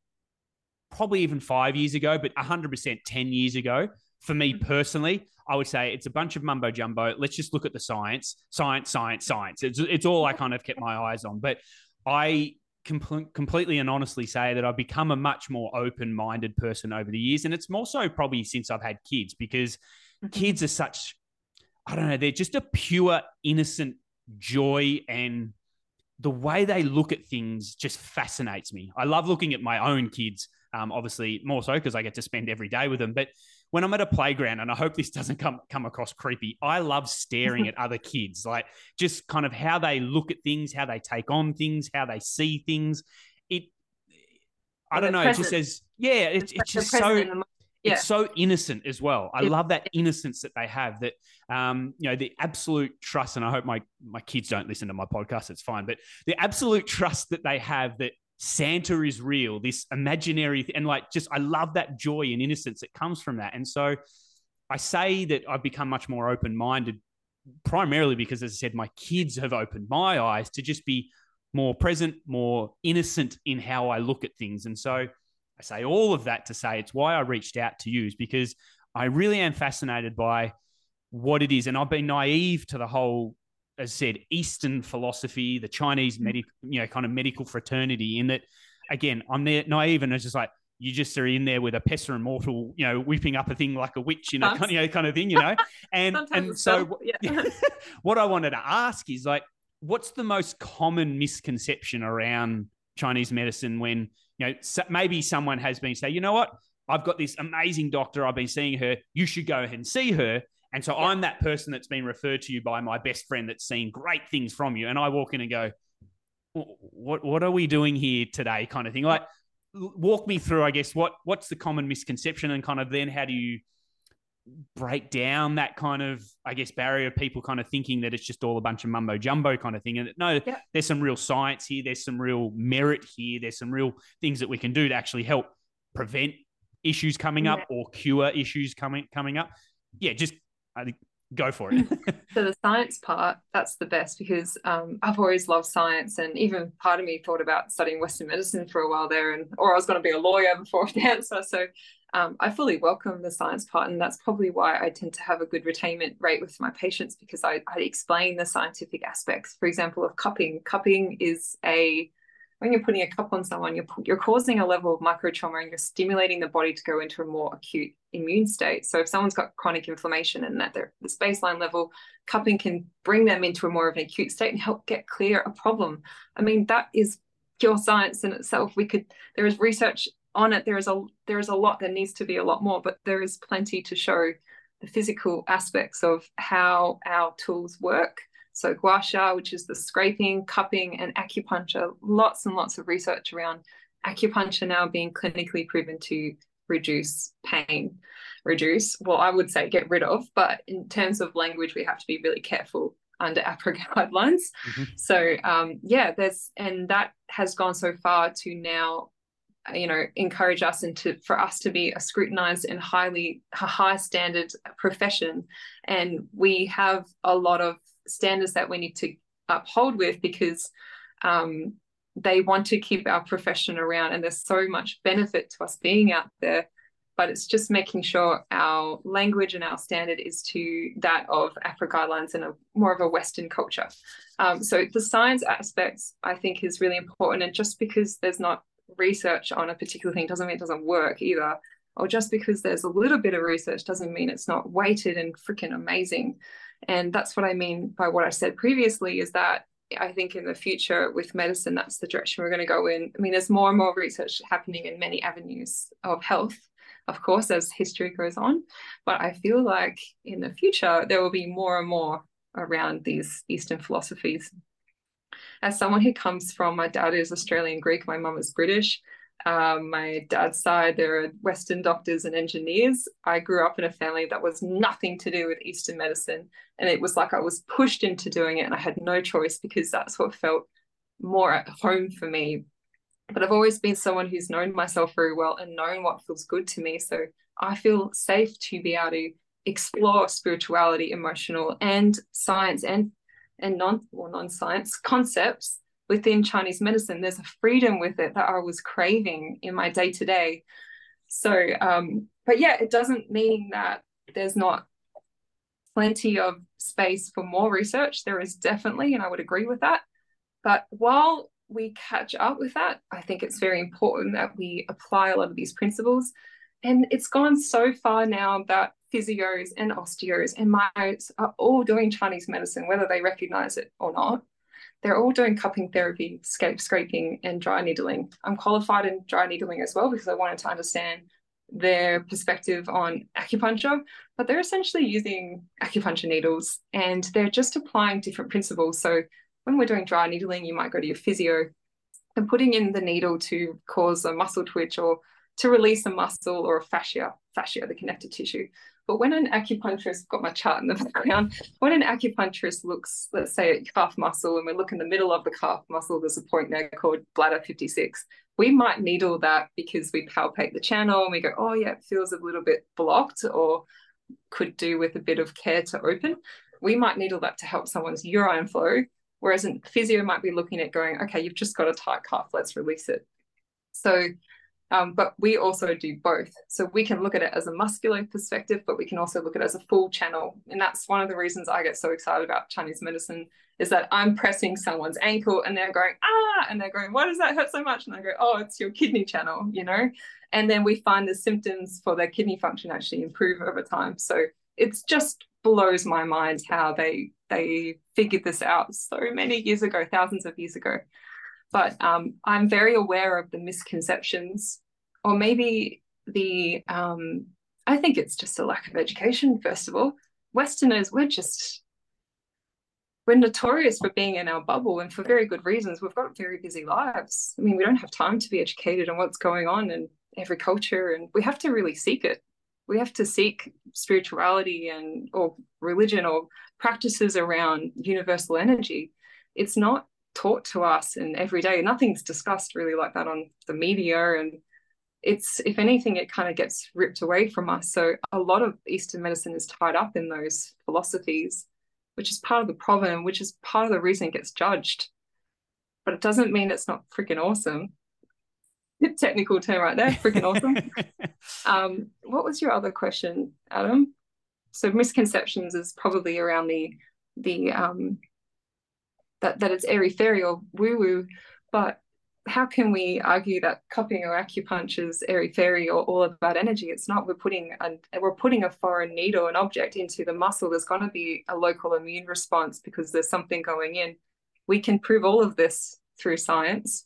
probably even five years ago, but 100% 10 years ago, for me mm-hmm. personally, I would say it's a bunch of mumbo jumbo. Let's just look at the science, science, science, science. It's, it's all I kind of kept my eyes on. But I com- completely and honestly say that I've become a much more open minded person over the years. And it's more so probably since I've had kids because mm-hmm. kids are such, I don't know, they're just a pure, innocent joy and the way they look at things just fascinates me. I love looking at my own kids um, obviously, more so because I get to spend every day with them. But when I'm at a playground, and I hope this doesn't come come across creepy, I love staring at other kids, like just kind of how they look at things, how they take on things, how they see things. It, I don't know, present. it just says, yeah, it, it's just so. Yeah. It's so innocent as well. I love that innocence that they have. That um, you know, the absolute trust, and I hope my my kids don't listen to my podcast. It's fine, but the absolute trust that they have that Santa is real, this imaginary, and like just, I love that joy and innocence that comes from that. And so I say that I've become much more open minded, primarily because, as I said, my kids have opened my eyes to just be more present, more innocent in how I look at things. And so I say all of that to say it's why I reached out to you, is because I really am fascinated by what it is. And I've been naive to the whole as I said, Eastern philosophy, the Chinese mm. medical, you know, kind of medical fraternity. In that, again, I'm there naive and it's just like you just are in there with a pesser and mortal, you know, whipping up a thing like a witch, you know, kind of, you know, kind of thing, you know. And and so, yeah. what I wanted to ask is like, what's the most common misconception around Chinese medicine when you know maybe someone has been say, you know what, I've got this amazing doctor, I've been seeing her, you should go ahead and see her. And so yeah. I'm that person that's been referred to you by my best friend that's seen great things from you. And I walk in and go, what what are we doing here today? Kind of thing. Like walk me through, I guess, what what's the common misconception and kind of then how do you break down that kind of, I guess, barrier of people kind of thinking that it's just all a bunch of mumbo jumbo kind of thing. And no, yeah. there's some real science here, there's some real merit here, there's some real things that we can do to actually help prevent issues coming up or cure issues coming coming up. Yeah, just I think go for it. so the science part, that's the best because um, I've always loved science, and even part of me thought about studying Western medicine for a while there, and or I was going to be a lawyer before cancer. So um, I fully welcome the science part, and that's probably why I tend to have a good retainment rate with my patients because I, I explain the scientific aspects. For example, of cupping. Cupping is a when you're putting a cup on someone, you're, you're causing a level of microtrauma and you're stimulating the body to go into a more acute immune state. So if someone's got chronic inflammation and at their this baseline level, cupping can bring them into a more of an acute state and help get clear a problem. I mean, that is pure science in itself. We could there is research on it. There is a there is a lot. There needs to be a lot more, but there is plenty to show the physical aspects of how our tools work so gua sha, which is the scraping, cupping, and acupuncture. Lots and lots of research around acupuncture now being clinically proven to reduce pain. Reduce, well, I would say get rid of, but in terms of language, we have to be really careful under AHPRA guidelines. Mm-hmm. So um, yeah, there's and that has gone so far to now you know encourage us into for us to be a scrutinized and highly high standard profession and we have a lot of standards that we need to uphold with because um, they want to keep our profession around and there's so much benefit to us being out there but it's just making sure our language and our standard is to that of AHPRA guidelines and a more of a Western culture. Um, so the science aspects, I think, is really important. And just because there's not research on a particular thing doesn't mean it doesn't work either. Or just because there's a little bit of research doesn't mean it's not weighted and freaking amazing. And that's what I mean by what I said previously is that I think in the future with medicine, that's the direction we're going to go in. I mean, there's more and more research happening in many avenues of health of course, as history goes on. But I feel like in the future, there will be more and more around these Eastern philosophies. As someone who comes from, my dad is Australian Greek, my mum is British. Um, my dad's side, there are Western doctors and engineers. I grew up in a family that was nothing to do with Eastern medicine. And it was like I was pushed into doing it and I had no choice because that's what felt more at home for me but I've always been someone who's known myself very well and known what feels good to me. So I feel safe to be able to explore spirituality, emotional, and science and and non or non-science concepts within Chinese medicine. There's a freedom with it that I was craving in my day to day. So, um, but yeah, it doesn't mean that there's not plenty of space for more research. There is definitely, and I would agree with that. But while we catch up with that, I think it's very important that we apply a lot of these principles. And it's gone so far now that physios and osteos and myos are all doing Chinese medicine, whether they recognize it or not. They're all doing cupping therapy, scape scraping, and dry needling. I'm qualified in dry needling as well because I wanted to understand their perspective on acupuncture, but they're essentially using acupuncture needles and they're just applying different principles. So when we're doing dry needling, you might go to your physio and putting in the needle to cause a muscle twitch or to release a muscle or a fascia, fascia, the connective tissue. But when an acupuncturist, got my chart in the background, when an acupuncturist looks, let's say at calf muscle, and we look in the middle of the calf muscle, there's a point there called bladder 56. We might needle that because we palpate the channel and we go, oh yeah, it feels a little bit blocked or could do with a bit of care to open. We might needle that to help someone's urine flow Whereas a physio might be looking at going, okay, you've just got a tight calf, let's release it. So, um, but we also do both. So we can look at it as a muscular perspective, but we can also look at it as a full channel. And that's one of the reasons I get so excited about Chinese medicine is that I'm pressing someone's ankle and they're going, ah, and they're going, why does that hurt so much? And I go, oh, it's your kidney channel, you know? And then we find the symptoms for their kidney function actually improve over time. So it's just blows my mind how they they figured this out so many years ago, thousands of years ago. But um, I'm very aware of the misconceptions, or maybe the um, I think it's just a lack of education. First of all, Westerners we're just we're notorious for being in our bubble and for very good reasons. We've got very busy lives. I mean, we don't have time to be educated on what's going on in every culture, and we have to really seek it we have to seek spirituality and or religion or practices around universal energy it's not taught to us and every day nothing's discussed really like that on the media and it's if anything it kind of gets ripped away from us so a lot of eastern medicine is tied up in those philosophies which is part of the problem which is part of the reason it gets judged but it doesn't mean it's not freaking awesome technical term right there. Freaking awesome. um, what was your other question, Adam? So misconceptions is probably around the the um, that that it's airy fairy or woo woo, but how can we argue that cupping or acupuncture is airy fairy or all about energy? It's not. We're putting a we're putting a foreign needle, an object into the muscle. There's going to be a local immune response because there's something going in. We can prove all of this through science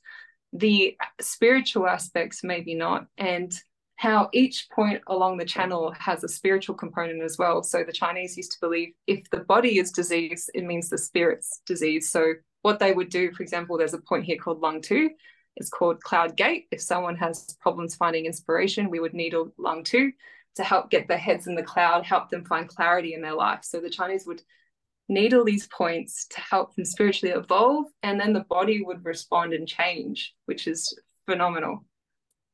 the spiritual aspects maybe not and how each point along the channel has a spiritual component as well. So the chinese used to believe if the body is diseased it means the spirit's disease so what they would do for example there's a point here called lung 2 it's called cloud gate. If someone has problems finding inspiration we would needle lung 2 to help get their heads in the cloud help them find clarity in their life. So the chinese would needle these points to help them spiritually evolve and then the body would respond and change which is phenomenal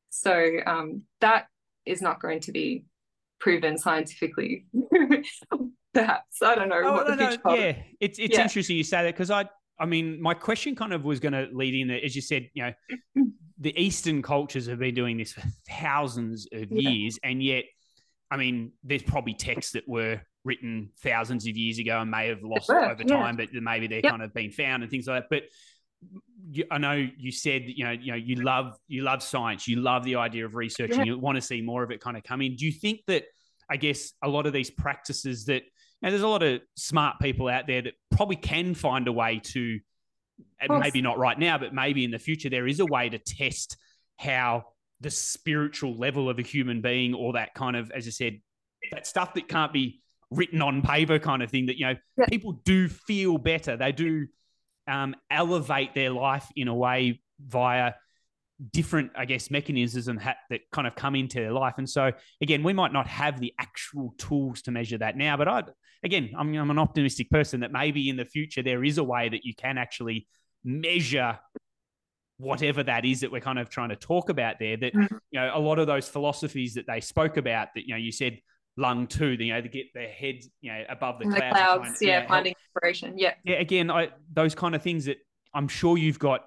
so um, that is not going to be proven scientifically perhaps i don't know oh, what no, the future no, yeah it's it's yeah. interesting you say that because i i mean my question kind of was going to lead in that as you said you know the Eastern cultures have been doing this for thousands of Yeah. years, and yet, I mean, there's probably texts that were written thousands of years ago and may have lost over yeah. time, but maybe they're Yep. kind of been found and things like that. But you, I know you said you know you know you love you love science, you love the idea of research, Yeah. and you want to see more of it kind of come in. Do you think that I guess a lot of these practices that now there's a lot of smart people out there that probably can find a way to and maybe not right now, but maybe in the future there is a way to test how the spiritual level of a human being or that kind of, as I said, that stuff that can't be written on paper kind of thing that, you know, Yeah. people do feel better. They do um, elevate their life in a way via different, I guess, mechanisms and ha- that kind of come into their life. And so, again, we might not have the actual tools to measure that now, but I, again, I'm, I'm an optimistic person that maybe in the future there is a way that you can actually measure whatever that is that we're kind of trying to talk about there. That Mhm. you know, a lot of those philosophies that they spoke about that you know, you said lung two, you know, to get their head you know above the the clouds, and clouds, find- yeah, finding inspiration. Yeah. yeah, again, I, those kind of things that I'm sure you've got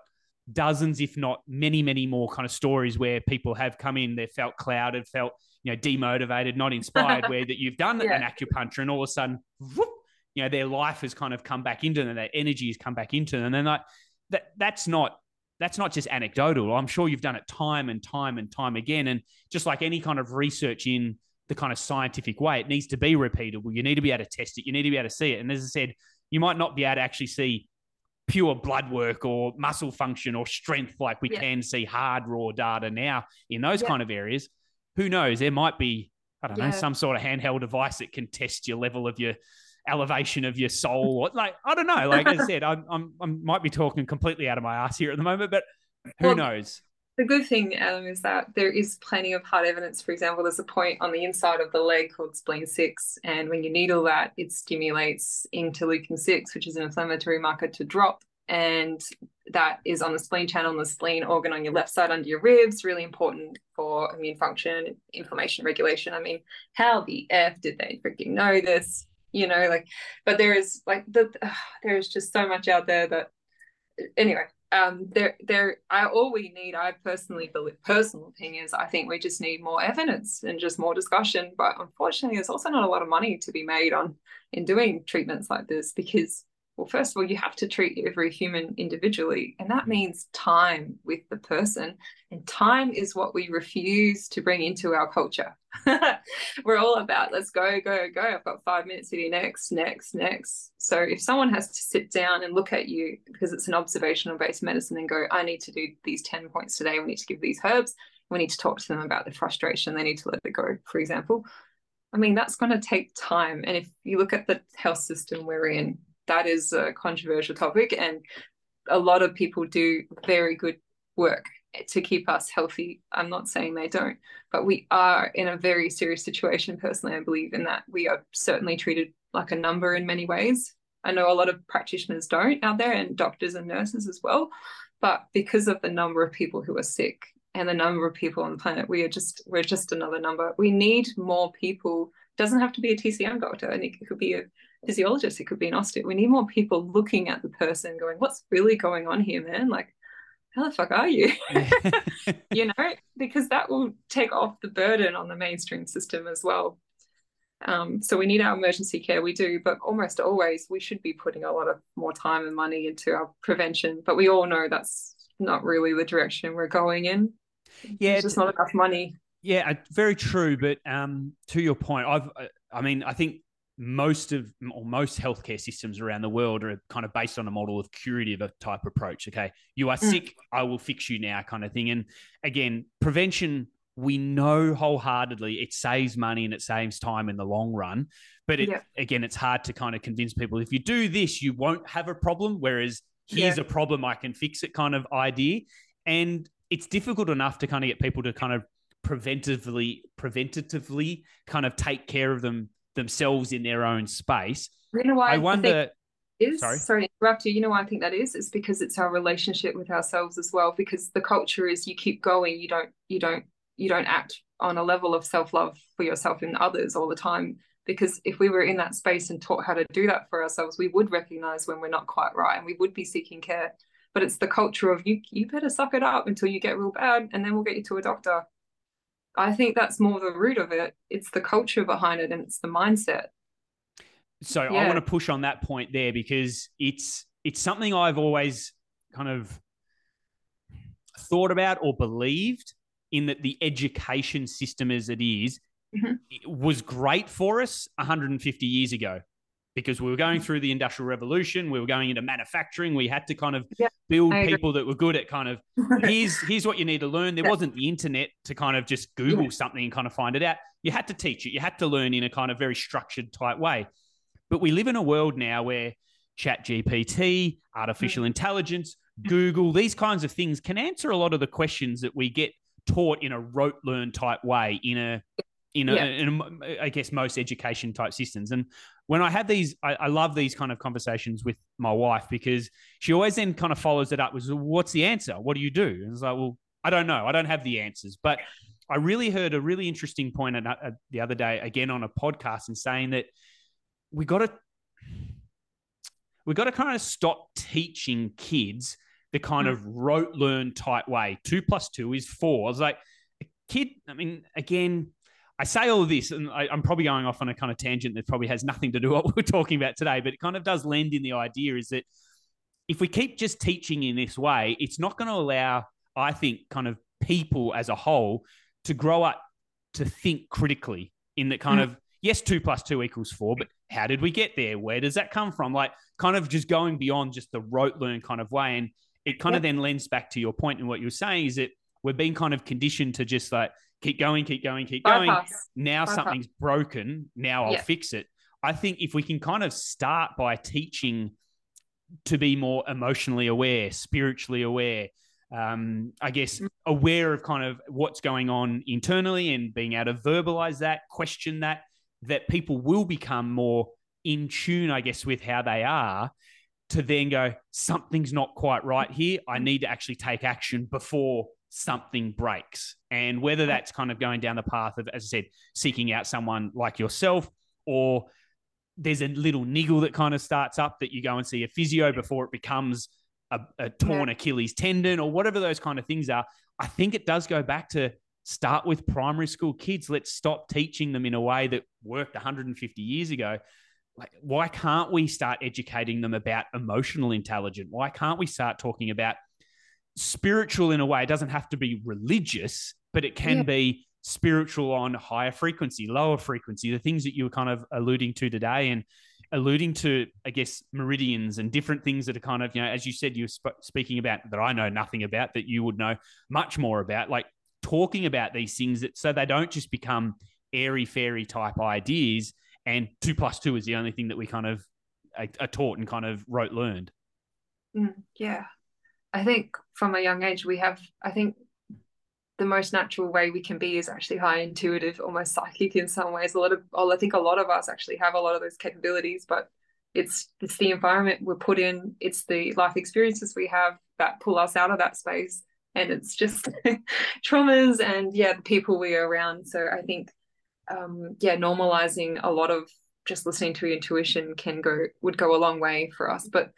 dozens, if not many, many more kind of stories where people have come in, they've felt clouded, felt you know demotivated, not inspired, where that you've done Yeah. an acupuncture and all of a sudden, whoop, you know, their life has kind of come back into them, their energy has come back into them, and then like that, that's not. That's not just anecdotal. I'm sure you've done it time and time and time again. And just like any kind of research in the kind of scientific way, it needs to be repeatable. You need to be able to test it. You need to be able to see it. And as I said, you might not be able to actually see pure blood work or muscle function or strength like we Yeah. can see hard raw data now in those Yeah. kind of areas. Who knows? There might be, I don't know, some sort of handheld device that can test your level of your elevation of your soul or like I don't know. Like I said, I'm, I'm I might be talking completely out of my ass here at the moment, but who Well, knows? The good thing, Adam, is that there is plenty of hard evidence. For example, there's a point on the inside of the leg called spleen 6, and when you needle that, it stimulates interleukin 6, which is an inflammatory marker, to drop. And that is on the spleen channel, the spleen organ on your left side under your ribs, really important for immune function, inflammation regulation. I mean, how the F did they freaking know this? You know, like, but there is like the there is just so much out there that anyway, um there there I all we need I personally believe personal opinion is I think we just need more evidence and just more discussion but unfortunately there's also not a lot of money to be made on in doing treatments like this because well first of all you have to treat every human individually and that mm. means time with the person and time is what we refuse to bring into our culture. We're all about let's go go go. I've got five minutes to do next next next. So if someone has to sit down and look at you because it's an observational based medicine and go i need to do these 10 points today. We need to give these herbs. We need to talk to them about the frustration. They need to let it go for example. I mean that's going to take time and if you look at the health system we're in that is a controversial topic and a lot of people do very good work to keep us healthy. I'm not saying they don't, but we are in a very serious situation personally, I believe, in that we are certainly treated like a number in many ways. I know a lot of practitioners don't out there and doctors and nurses as well. But because of the number of people who are sick and the number of people on the planet, we are just we're just another number. We need more people. It doesn't have to be a TCM doctor, and it could be a physiologist, it could be an osteo. We need more people looking at the person, going, "What's really going on here, man?" Like, how the fuck are you? you know, because that will take off the burden on the mainstream system as well. Um, so we need our emergency care, we do, but almost always we should be putting a lot of more time and money into our prevention. But we all know that's not really the direction we're going in. Yeah, There's just not enough money. Yeah, uh, very true. But um, to your point, I've, uh, I mean, I think most of or most healthcare systems around the world are kind of based on a model of curative type approach. Okay, you are Mm. sick, I will fix you now, kind of thing. And again, prevention, we know wholeheartedly it saves money and it saves time in the long run. But it, Yeah. again, it's hard to kind of convince people if you do this, you won't have a problem. Whereas here's a problem, I can fix it, kind of idea. And it's difficult enough to kind of get people to kind of preventively preventatively kind of take care of them themselves in their own space. You know why I wonder. is Sorry? sorry to interrupt you. You know why I think that is? It's because it's our relationship with ourselves as well. Because the culture is you keep going, you don't, you don't, you don't act on a level of self-love for yourself and others all the time. Because if we were in that space and taught how to do that for ourselves, we would recognize when we're not quite right and we would be seeking care. but it's the culture of you you better suck it up until you get real bad and then we'll get you to a doctor i think that's more the root of it it's the culture behind it and it's the mindset so yeah. i want to push on that point there because it's it's something i've always kind of thought about or believed in that the education system as it is mm-hmm. it was great for us 150 years ago because we were going through the industrial revolution we were going into manufacturing we had to kind of yeah, build people that were good at kind of here's here's what you need to learn there yeah. wasn't the internet to kind of just google yeah. something and kind of find it out you had to teach it you had to learn in a kind of very structured type way but we live in a world now where chat gpt artificial mm. intelligence google these kinds of things can answer a lot of the questions that we get taught in a rote learn type way in a in, a, yeah. in a, I guess most education type systems. And when I have these, I, I, love these kind of conversations with my wife because she always then kind of follows it up with, "What's the answer? What do you do?" And it's like, "Well, I don't know. I don't have the answers." But I really heard a really interesting point the other day again on a podcast and saying that we got to we got to kind of stop teaching kids the kind mm. of rote learn type way. Two plus two is four. I was like, a kid. I mean, again I say all of this, and I, am probably going off on a kind of tangent that probably has nothing to do with what we're talking about today, but it kind of does lend in the idea is that if we keep just teaching in this way, it's not going to allow, I think, kind of people as a whole to grow up to think critically in that kind mm. of, yes, two plus two equals four, but how did we get there? Where does that come from? Like, kind of just going beyond just the rote learn kind of way. And it kind yep. of then lends back to your point and what you're saying is that we're being kind of conditioned to just like keep going, keep going, keep going. Bypass. Now Bypass. something's broken. Now I'll yeah. fix it. I think if we can kind of start by teaching to be more emotionally aware, spiritually aware, um, I guess mm. aware of kind of what's going on internally and being able to verbalize that, question that, that people will become more in tune, I guess, with how they are to then go, something's not quite right here. I mm. need to actually take action before something breaks. And whether that's kind of going down the path of, as I said, seeking out someone like yourself, or there's a little niggle that kind of starts up that you go and see a physio before it becomes a, a torn yeah. Achilles tendon, or whatever those kind of things are. I think it does go back to start with primary school kids. Let's stop teaching them in a way that worked 150 years ago. Like, why can't we start educating them about emotional intelligence? Why can't we start talking about spiritual in a way. It doesn't have to be religious, but it can yeah. be spiritual on higher frequency, lower frequency, the things that you were kind of alluding to today and alluding to, I guess, meridians and different things that are kind of, you know, as you said, you were sp- speaking about that I know nothing about that you would know much more about, like talking about these things that so they don't just become airy fairy type ideas. And two plus two is the only thing that we kind of are, are taught and kind of rote learned. Mm, yeah, I think from a young age, we have, I think the most natural way we can be is actually high intuitive, almost psychic in some ways. A lot of, I think a lot of us actually have a lot of those capabilities, but it's it's the environment we're put in, it's the life experiences we have that pull us out of that space, and it's just traumas and yeah, the people we are around. So I think, um, yeah, normalizing a lot of just listening to intuition can go would go a long way for us, but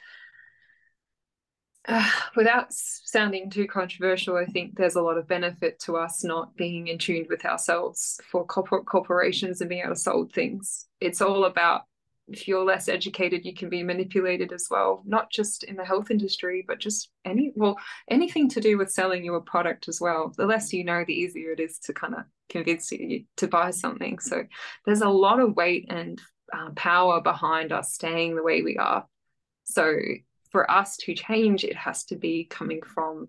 uh, without sounding too controversial, I think there's a lot of benefit to us not being in tune with ourselves for corporate corporations and being able to solve things. It's all about if you're less educated, you can be manipulated as well, not just in the health industry, but just any well, anything to do with selling you a product as well. The less you know, the easier it is to kind of convince you to buy something. So there's a lot of weight and uh, power behind us staying the way we are. So for us to change, it has to be coming from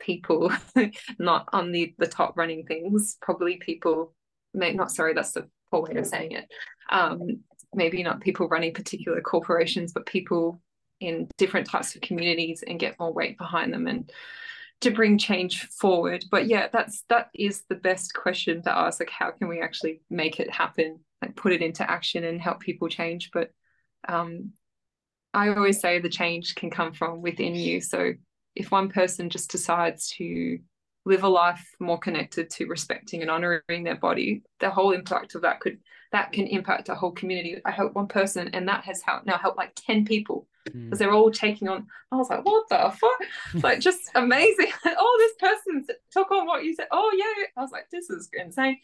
people, not on the, the top running things, probably people, may, not sorry, that's the poor way of saying it. Um, maybe not people running particular corporations, but people in different types of communities and get more weight behind them and to bring change forward. But yeah, that's that is the best question to ask. Like, how can we actually make it happen? Like, put it into action and help people change. But um, I always say the change can come from within you. So if one person just decides to live a life more connected to respecting and honoring their body, the whole impact of that could that can impact a whole community. I helped one person, and that has helped, now helped like 10 people because Mm. they're all taking on. I was like, what the fuck? like, just amazing. oh, this person took on what you said. Oh, yeah. I was like, this is insane.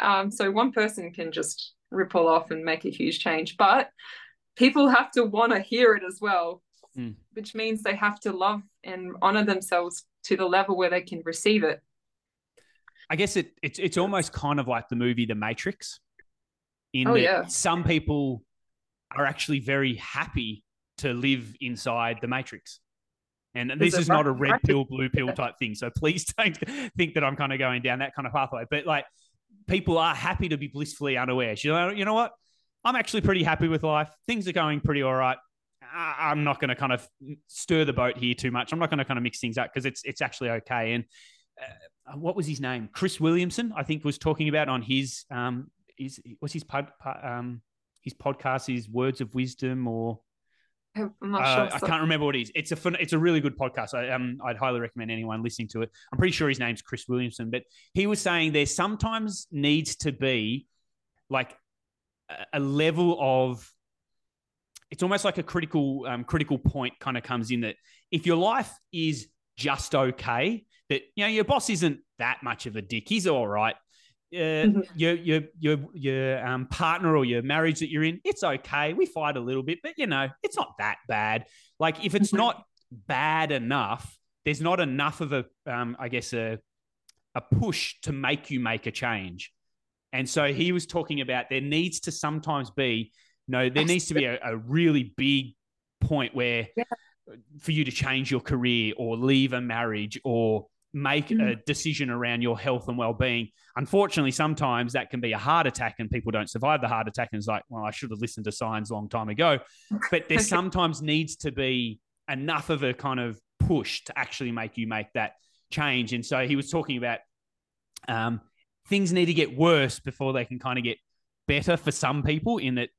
Um, so one person can just ripple off and make a huge change, but people have to want to hear it as well, Mm. which means they have to love and honor themselves to the level where they can receive it. I guess it it's it's almost kind of like the movie The Matrix. In Oh, that yeah. some people are actually very happy to live inside the Matrix. And this is not a red pill, blue pill type thing. So please don't think that I'm kind of going down that kind of pathway. But like people are happy to be blissfully unaware. You know, you know what? I'm actually pretty happy with life. Things are going pretty all right. I'm not going to kind of stir the boat here too much. I'm not going to kind of mix things up because it's it's actually okay. And uh, what was his name? Chris Williamson, I think, was talking about on his um his what's his pod, um his podcast, his Words of Wisdom, or uh, sure. I so- can't remember what it is. It's a fun, it's a really good podcast. I, um, I'd highly recommend anyone listening to it. I'm pretty sure his name's Chris Williamson, but he was saying there sometimes needs to be like a, level of it's almost like a critical um, critical point kind of comes in that if your life is just okay, that you know your boss isn't that much of a dick. He's all right. Uh, Mhm. your your your your um, partner or your marriage that you're in, it's okay. We fight a little bit, but you know, it's not that bad. Like if it's Mhm. not bad enough, there's not enough of a, um, I guess a a push to make you make a change. And so he was talking about there needs to sometimes be no, there needs to be a, a really big point where Yeah. for you to change your career or leave a marriage or make a Mm. decision around your health and well-being. Unfortunately, sometimes that can be a heart attack and people don't survive the heart attack and it's like, well, I should have listened to signs a long time ago. But there sometimes needs to be enough of a kind of push to actually make you make that change. And so he was talking about um, things need to get worse before they can kind of get better for some people. In that,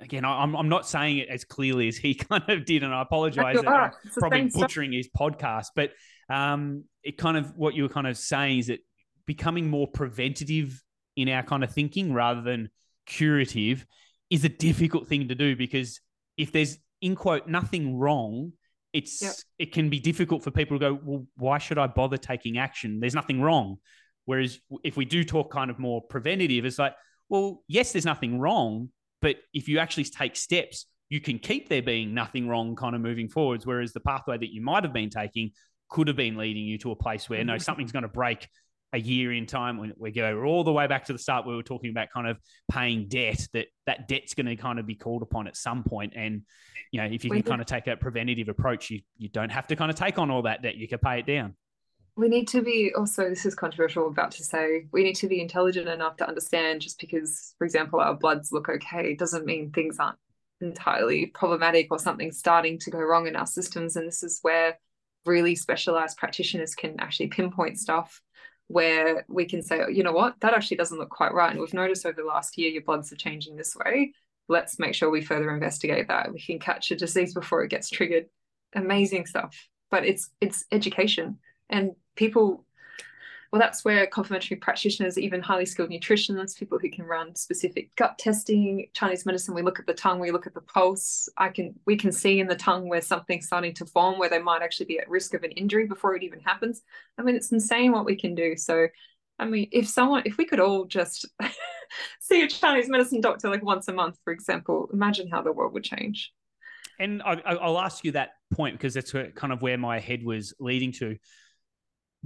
again, I'm I'm not saying it as clearly as he kind of did, and I apologize. That I'm are. It's the probably butchering his podcast, but um, it kind of what you were kind of saying is that becoming more preventative in our kind of thinking rather than curative is a difficult thing to do because if there's in quote nothing wrong it's Yep. it can be difficult for people to go well why should i bother taking action there's nothing wrong whereas if we do talk kind of more preventative it's like well yes there's nothing wrong but if you actually take steps you can keep there being nothing wrong kind of moving forwards. Whereas the pathway that you might have been taking could have been leading you to a place where no Mhm. something's going to break a year in time when we go all the way back to the start we were talking about kind of paying debt that that debt's going to kind of be called upon at some point. And you know if you can kind of take a preventative approach you you don't have to kind of take on all that debt. You can pay it down We need to be oh, also, this is controversial, about to say, we need to be intelligent enough to understand just because, for example, our bloods look okay doesn't mean things aren't entirely problematic or something's starting to go wrong in our systems. And this is where really specialized practitioners can actually pinpoint stuff where we can say, you know what, that actually doesn't look quite right. And we've noticed over the last year your bloods are changing this way. Let's make sure we further investigate that. We can catch a disease before it gets triggered. Amazing stuff. But it's it's education and people well that's where complementary practitioners even highly skilled nutritionists people who can run specific gut testing chinese medicine we look at the tongue we look at the pulse. I can we can see in the tongue where something's starting to form where they might actually be at risk of an injury before it even happens. I mean it's insane what we can do. So i mean if someone if we could all just see a chinese medicine doctor like once a month for example imagine how the world would change. And I, I- I'll ask you that point because that's kind of where my head was leading to.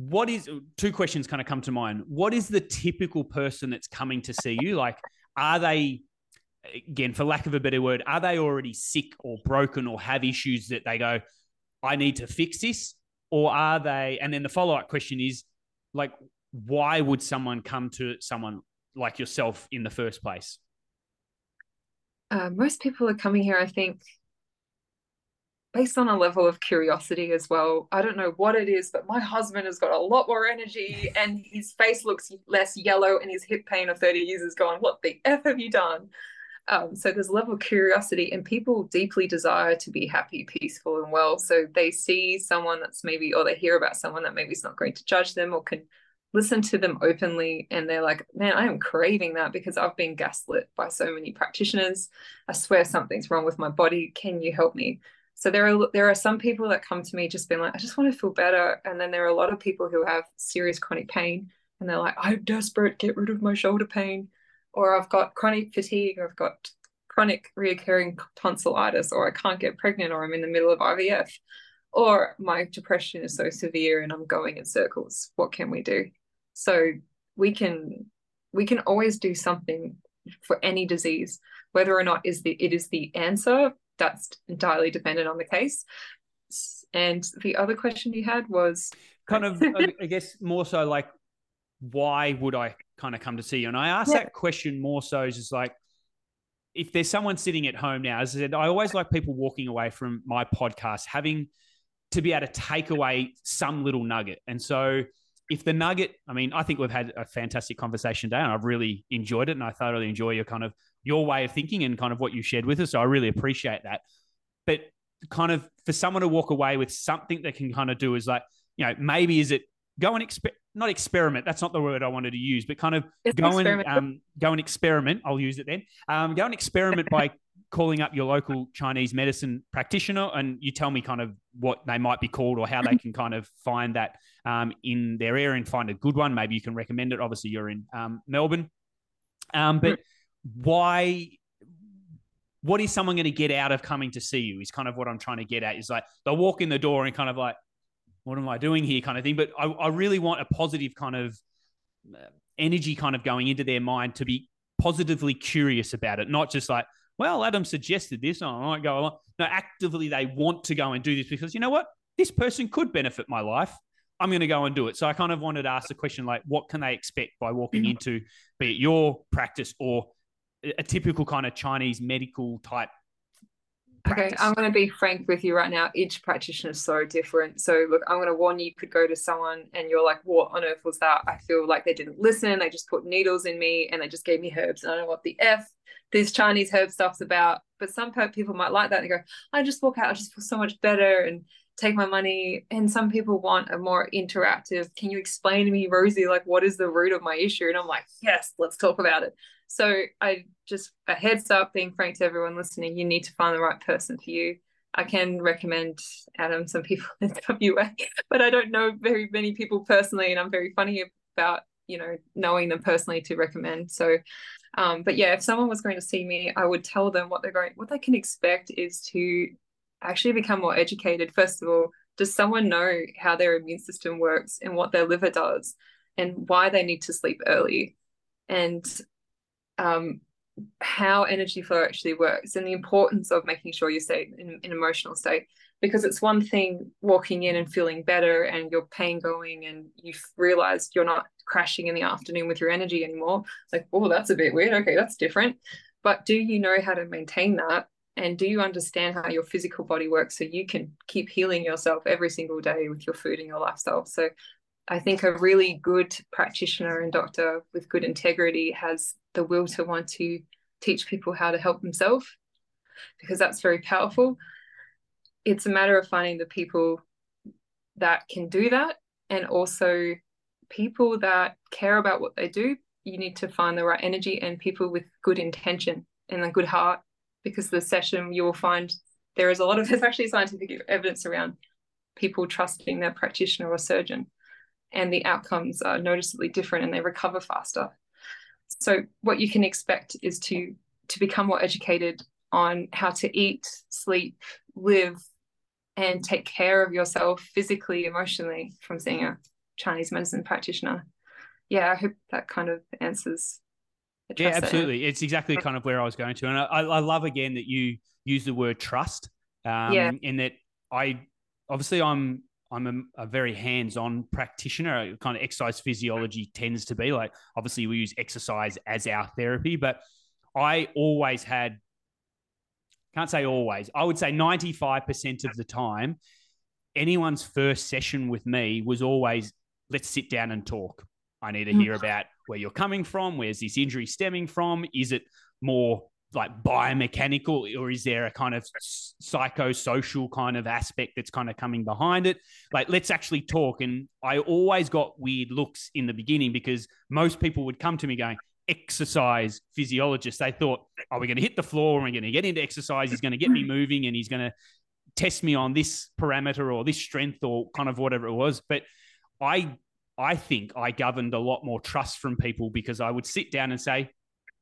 What is two questions kind of come to mind? What is the typical person that's coming to see you? Like, are they, again, for lack of a better word, are they already sick or broken or have issues that they go, I need to fix this? Or are they, and then the follow up question is, like, why would someone come to someone like yourself in the first place? uh, most people are coming here, I think, based on a level of curiosity as well. I don't know what it is, but my husband has got a lot more energy and his face looks less yellow and his hip pain of 30 years is gone. What the F have you done? Um, so there's a level of curiosity, and people deeply desire to be happy, peaceful, and well. So they see someone that's maybe, or they hear about someone that maybe is not going to judge them or can listen to them openly and they're like, man, I am craving that because I've been gaslit by so many practitioners. I swear something's wrong with my body. Can you help me? So there are there are some people that come to me just being like, I just want to feel better. And then there are a lot of people who have serious chronic pain and they're like, I'm desperate, get rid of my shoulder pain. Or I've got chronic fatigue, or I've got chronic reoccurring tonsillitis, or I can't get pregnant, or I'm in the middle of IVF, or my depression is so severe and I'm going in circles. What can we do? So we can we can always do something for any disease, whether or not is the it is the answer. That's entirely dependent on the case. And the other question you had was kind of, I guess, more so like, why would I kind of come to see you? And I asked yeah. that question more so just like, if there's someone sitting at home now, as I said, I always like people walking away from my podcast having to be able to take away some little nugget. And so if the nugget, I mean, I think we've had a fantastic conversation today and I've really enjoyed it. And I thoroughly enjoy your kind of your way of thinking and kind of what you shared with us. So I really appreciate that. But kind of for someone to walk away with something that can kind of do is like, you know, maybe is it go and experiment, not experiment. That's not the word I wanted to use, but kind of it's go and um, go and experiment. I'll use it then. Um, go and experiment by calling up your local Chinese medicine practitioner and you tell me kind of what they might be called or how they can kind of find that um, in their area and find a good one. Maybe you can recommend it. Obviously, you're in um, Melbourne. Um, but why? What is someone going to get out of coming to see you? Is kind of what I'm trying to get at. Is like they'll walk in the door and kind of like, what am I doing here, kind of thing. But I, I really want a positive kind of uh, energy, kind of going into their mind to be positively curious about it, not just like, well, Adam suggested this. Oh, I might go along. No, actively they want to go and do this because you know what? This person could benefit my life. I'm going to go and do it. So I kind of wanted to ask the question like, what can they expect by walking mm-hmm. into, be it your practice or a typical kind of Chinese medical type Practice. Okay, I'm going to be frank with you right now. Each practitioner is so different. So, look, I'm going to warn you, you could go to someone and you're like, what on earth was that? I feel like they didn't listen. They just put needles in me and they just gave me herbs. And I don't know what the F this Chinese herb stuff's about. But some people might like that. They go, I just walk out, I just feel so much better and take my money. And some people want a more interactive, can you explain to me, Rosey, like what is the root of my issue? And I'm like, yes, let's talk about it. So I just a heads up, being frank to everyone listening, you need to find the right person for you. I can recommend Adam some people in WA, but I don't know very many people personally, and I'm very funny about you know knowing them personally to recommend. So um, but yeah, if someone was going to see me, I would tell them what they're going, what they can expect is to actually become more educated. First of all, does someone know how their immune system works and what their liver does and why they need to sleep early? And um, how energy flow actually works and the importance of making sure you stay in an emotional state. Because it's one thing walking in and feeling better and your pain going and you've realized you're not crashing in the afternoon with your energy anymore. Like oh that's a bit weird. Okay that's different. But do you know how to maintain that and do you understand how your physical body works so you can keep healing yourself every single day with your food and your lifestyle? So i think a really good practitioner and doctor with good integrity has the will to want to teach people how to help themselves because that's very powerful. It's a matter of finding the people that can do that and also people that care about what they do. You need to find the right energy and people with good intention and a good heart because the session you will find there is a lot of there's actually scientific evidence around people trusting their practitioner or surgeon and the outcomes are noticeably different and they recover faster so what you can expect is to to become more educated on how to eat sleep live and take care of yourself physically, emotionally from seeing a Chinese medicine practitioner. Yeah, I hope that kind of answers. Yeah, absolutely. It's exactly kind of where I was going to, and I, I love again that you use the word trust. Um, yeah. In that I obviously I'm I'm a, a, very hands-on practitioner. Kind of exercise physiology tends to be like obviously we use exercise as our therapy, but I always had can't say always. I would say 95% of the time, anyone's first session with me was always, let's sit down and talk. I need to hear mm. about where you're coming from. Where's this injury stemming from? Is it more like biomechanical or is there a kind of psychosocial kind of aspect that's kind of coming behind it? Like let's actually talk. And i always got weird looks in the beginning because most people would come to me going exercise physiologist. They thought oh we're going to hit the floor? And we're going to get into exercise? He's going to get me moving and he's going to test me on this parameter or this strength or kind of whatever it was. But i i think i governed a lot more trust from people because i would sit down and say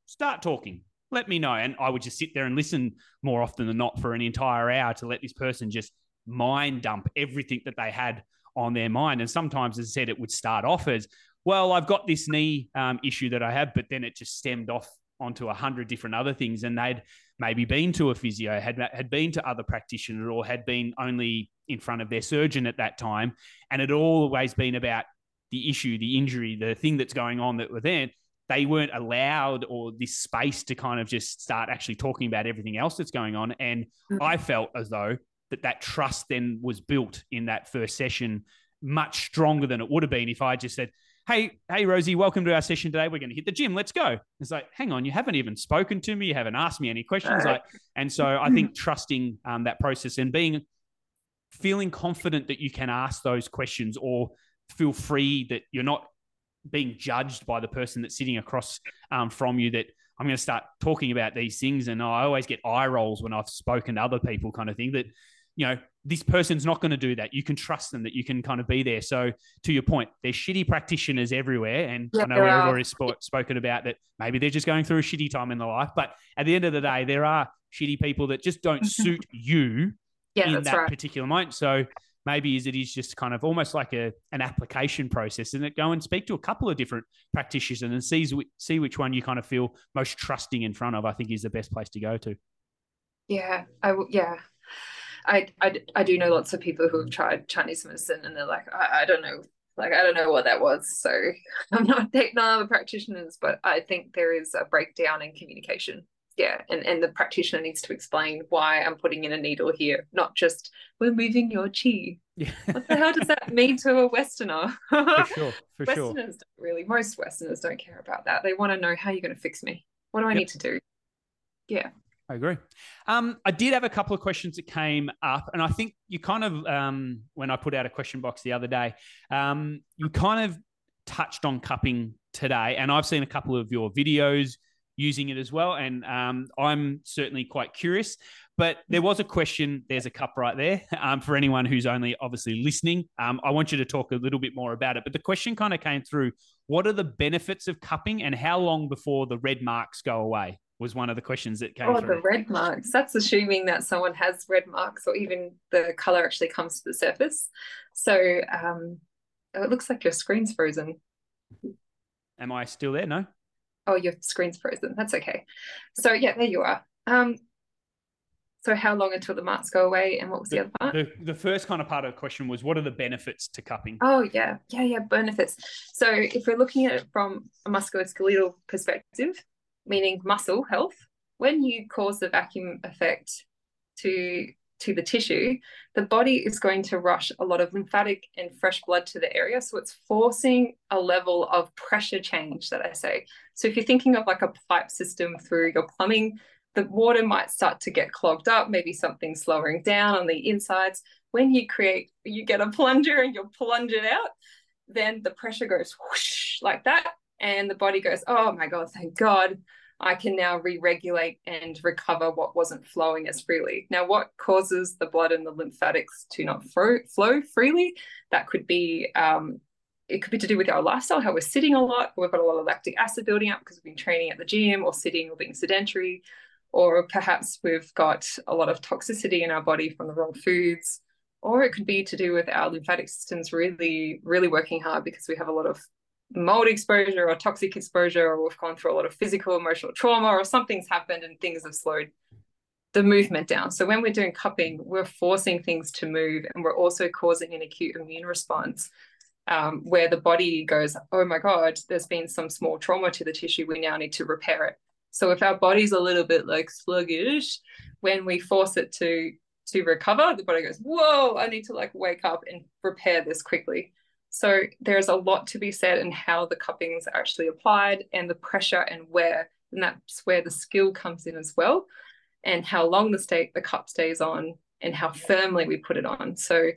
start talking let me know. And I would just sit there and listen more often than not for an entire hour to let this person just mind dump everything that they had on their mind. And sometimes, as I said, it would start off as, well, I've got this knee um, issue that I have, but then it just stemmed off onto a hundred different other things. And they'd maybe been to a physio, had, had been to other practitioners, or had been only in front of their surgeon at that time. And it always been about the issue, the injury, the thing that's going on that were there they weren't allowed or this space to kind of just start actually talking about everything else that's going on. And mm-hmm. I felt as though that that trust then was built in that first session much stronger than it would have been if I just said, Hey, hey, Rosey, welcome to our session today. We're going to hit the gym. Let's go. It's like, hang on, you haven't even spoken to me. You haven't asked me any questions. Like, and so I think trusting um, that process and being feeling confident that you can ask those questions or feel free that you're not being judged by the person that's sitting across um, from you that I'm going to start talking about these things. And I always get eye rolls when I've spoken to other people, kind of thing that, you know, this person's not going to do that. You can trust them that you can kind of be there. So, to your point, there's shitty practitioners everywhere. And I know we've already sp- spoken about that. Maybe they're just going through a shitty time in their life. But at the end of the day, there are shitty people that just don't suit you yeah, in that right. particular moment. So, maybe is it is just kind of almost like a an application process and that go and speak to a couple of different practitioners and sees see which one you kind of feel most trusting in front of i think is the best place to go to. Yeah i yeah. I, I, I do know lots of people who have tried Chinese medicine and they're like, I, I don't know, like I don't know what that was. So I'm not taking other practitioners, but I think there is a breakdown in communication yeah and, and the practitioner needs to explain why i'm putting in a needle here not just we're moving your chi yeah. what the hell does that mean to a westerner for sure for westerners sure. don't really most westerners don't care about that they want to know how you're going to fix me what do i yep. need to do yeah I agree. Um, I did have a couple of questions that came up, and I think you kind of, um, when I put out a question box the other day, um, you kind of touched on cupping today, and I've seen a couple of your videos using it as well. And um, I'm certainly quite curious. But there was a question. There's a cup right there um, for anyone who's only obviously listening. Um, I want you to talk a little bit more about it. But the question kind of came through: What are the benefits of cupping, and how long before the red marks go away? Was one of the questions that came. Through. Oh, through. the red marks. That's assuming that someone has red marks, or even the color actually comes to the surface. So um, it looks like your screen's frozen. Am I still there? No. Oh, your screen's frozen. That's okay. So yeah, there you are. Um, so how long until the marks go away? And what was the, the other part? The, the first kind of part of the question was what are the benefits to cupping? Oh yeah, yeah, yeah, benefits. So if we're looking at it from a musculoskeletal perspective, meaning muscle health, when you cause the vacuum effect to to the tissue, the body is going to rush a lot of lymphatic and fresh blood to the area. So it's forcing a level of pressure change that I say. So if you're thinking of like a pipe system through your plumbing, the water might start to get clogged up, maybe something slowing down on the insides. When you create, you get a plunger and you plunge it out, then the pressure goes whoosh like that. And the body goes, oh my God, thank God I can now re regulate and recover what wasn't flowing as freely. Now, what causes the blood and the lymphatics to not flow, flow freely? That could be. Um, it could be to do with our lifestyle, how we're sitting a lot. We've got a lot of lactic acid building up because we've been training at the gym or sitting or being sedentary. Or perhaps we've got a lot of toxicity in our body from the wrong foods. Or it could be to do with our lymphatic systems really, really working hard because we have a lot of mold exposure or toxic exposure, or we've gone through a lot of physical, emotional trauma, or something's happened and things have slowed the movement down. So when we're doing cupping, we're forcing things to move and we're also causing an acute immune response um, where the body goes, oh my God, there's been some small trauma to the tissue. We now need to repair it. So if our body's a little bit like sluggish, when we force it to to recover, the body goes, whoa, I need to like wake up and repair this quickly. So there's a lot to be said in how the cuppings are actually applied and the pressure and where And that's where the skill comes in as well, and how long the state the cup stays on and how firmly we put it on. So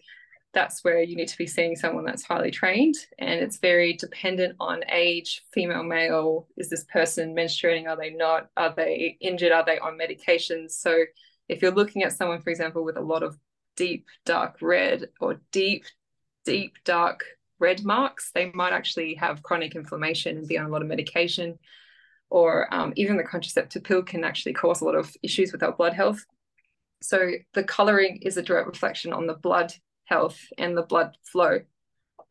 that's where you need to be seeing someone that's highly trained and it's very dependent on age female male. Is this person menstruating? Are they not? Are they injured? Are they on medications so if you're looking at someone for example with a lot of deep dark red or deep deep dark red marks they might actually have chronic inflammation and be on a lot of medication or um, even the contraceptive pill can actually cause a lot of issues with our blood health so the coloring is a direct reflection on the blood health and the blood flow.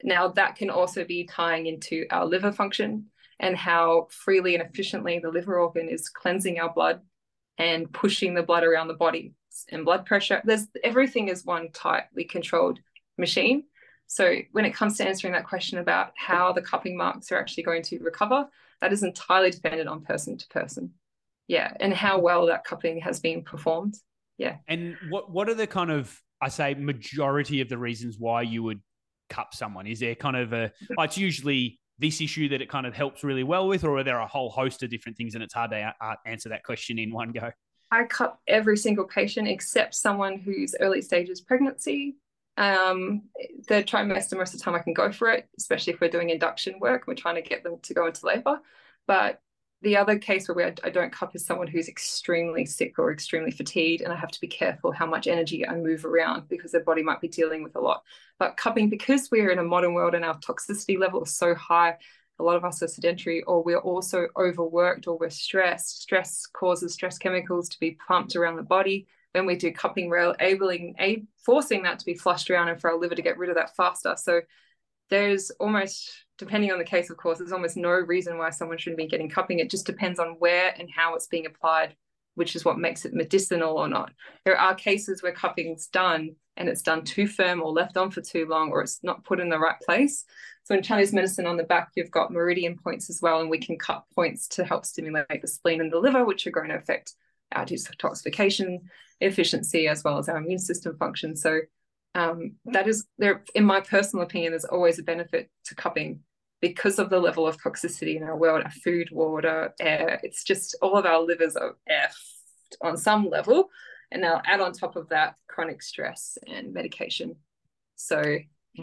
Now, that can also be tying into our liver function and how freely and efficiently the liver organ is cleansing our blood and pushing the blood around the body and blood pressure. There's everything is one tightly controlled machine. So when it comes to answering that question about how the cupping marks are actually going to recover, that is entirely dependent on person to person. Yeah, and how well that cupping has been performed. Yeah. And what what are the kind of I say majority of the reasons why you would cup someone? Is there kind of a, oh, it's usually this issue that it kind of helps really well with, or are there a whole host of different things and it's hard to answer that question in one go? I cup every single patient except someone who's early stages pregnancy. Um, the trimester, most of the time I can go for it, especially if we're doing induction work. We're trying to get them to go into labor. But the other case where I don't cup is someone who's extremely sick or extremely fatigued, and I have to be careful how much energy I move around because their body might be dealing with a lot. But cupping, because we're in a modern world and our toxicity level is so high, a lot of us are sedentary, or we're also overworked, or we're stressed. Stress causes stress chemicals to be pumped around the body. When we do cupping, we're enabling, a, forcing that to be flushed around, and for our liver to get rid of that faster. So there's almost depending on the case, of course, there's almost no reason why someone shouldn't be getting cupping. It just depends on where and how it's being applied, which is what makes it medicinal or not. There are cases where cupping's done and it's done too firm or left on for too long or it's not put in the right place. So in Chinese medicine on the back, you've got meridian points as well, and we can cut points to help stimulate the spleen and the liver, which are going to affect our detoxification efficiency as well as our immune system function. So um, that is there, in my personal opinion, there's always a benefit to cupping because of the level of toxicity in our world, our food, water, air, it's just all of our livers are effed on some level. And now add on top of that chronic stress and medication. So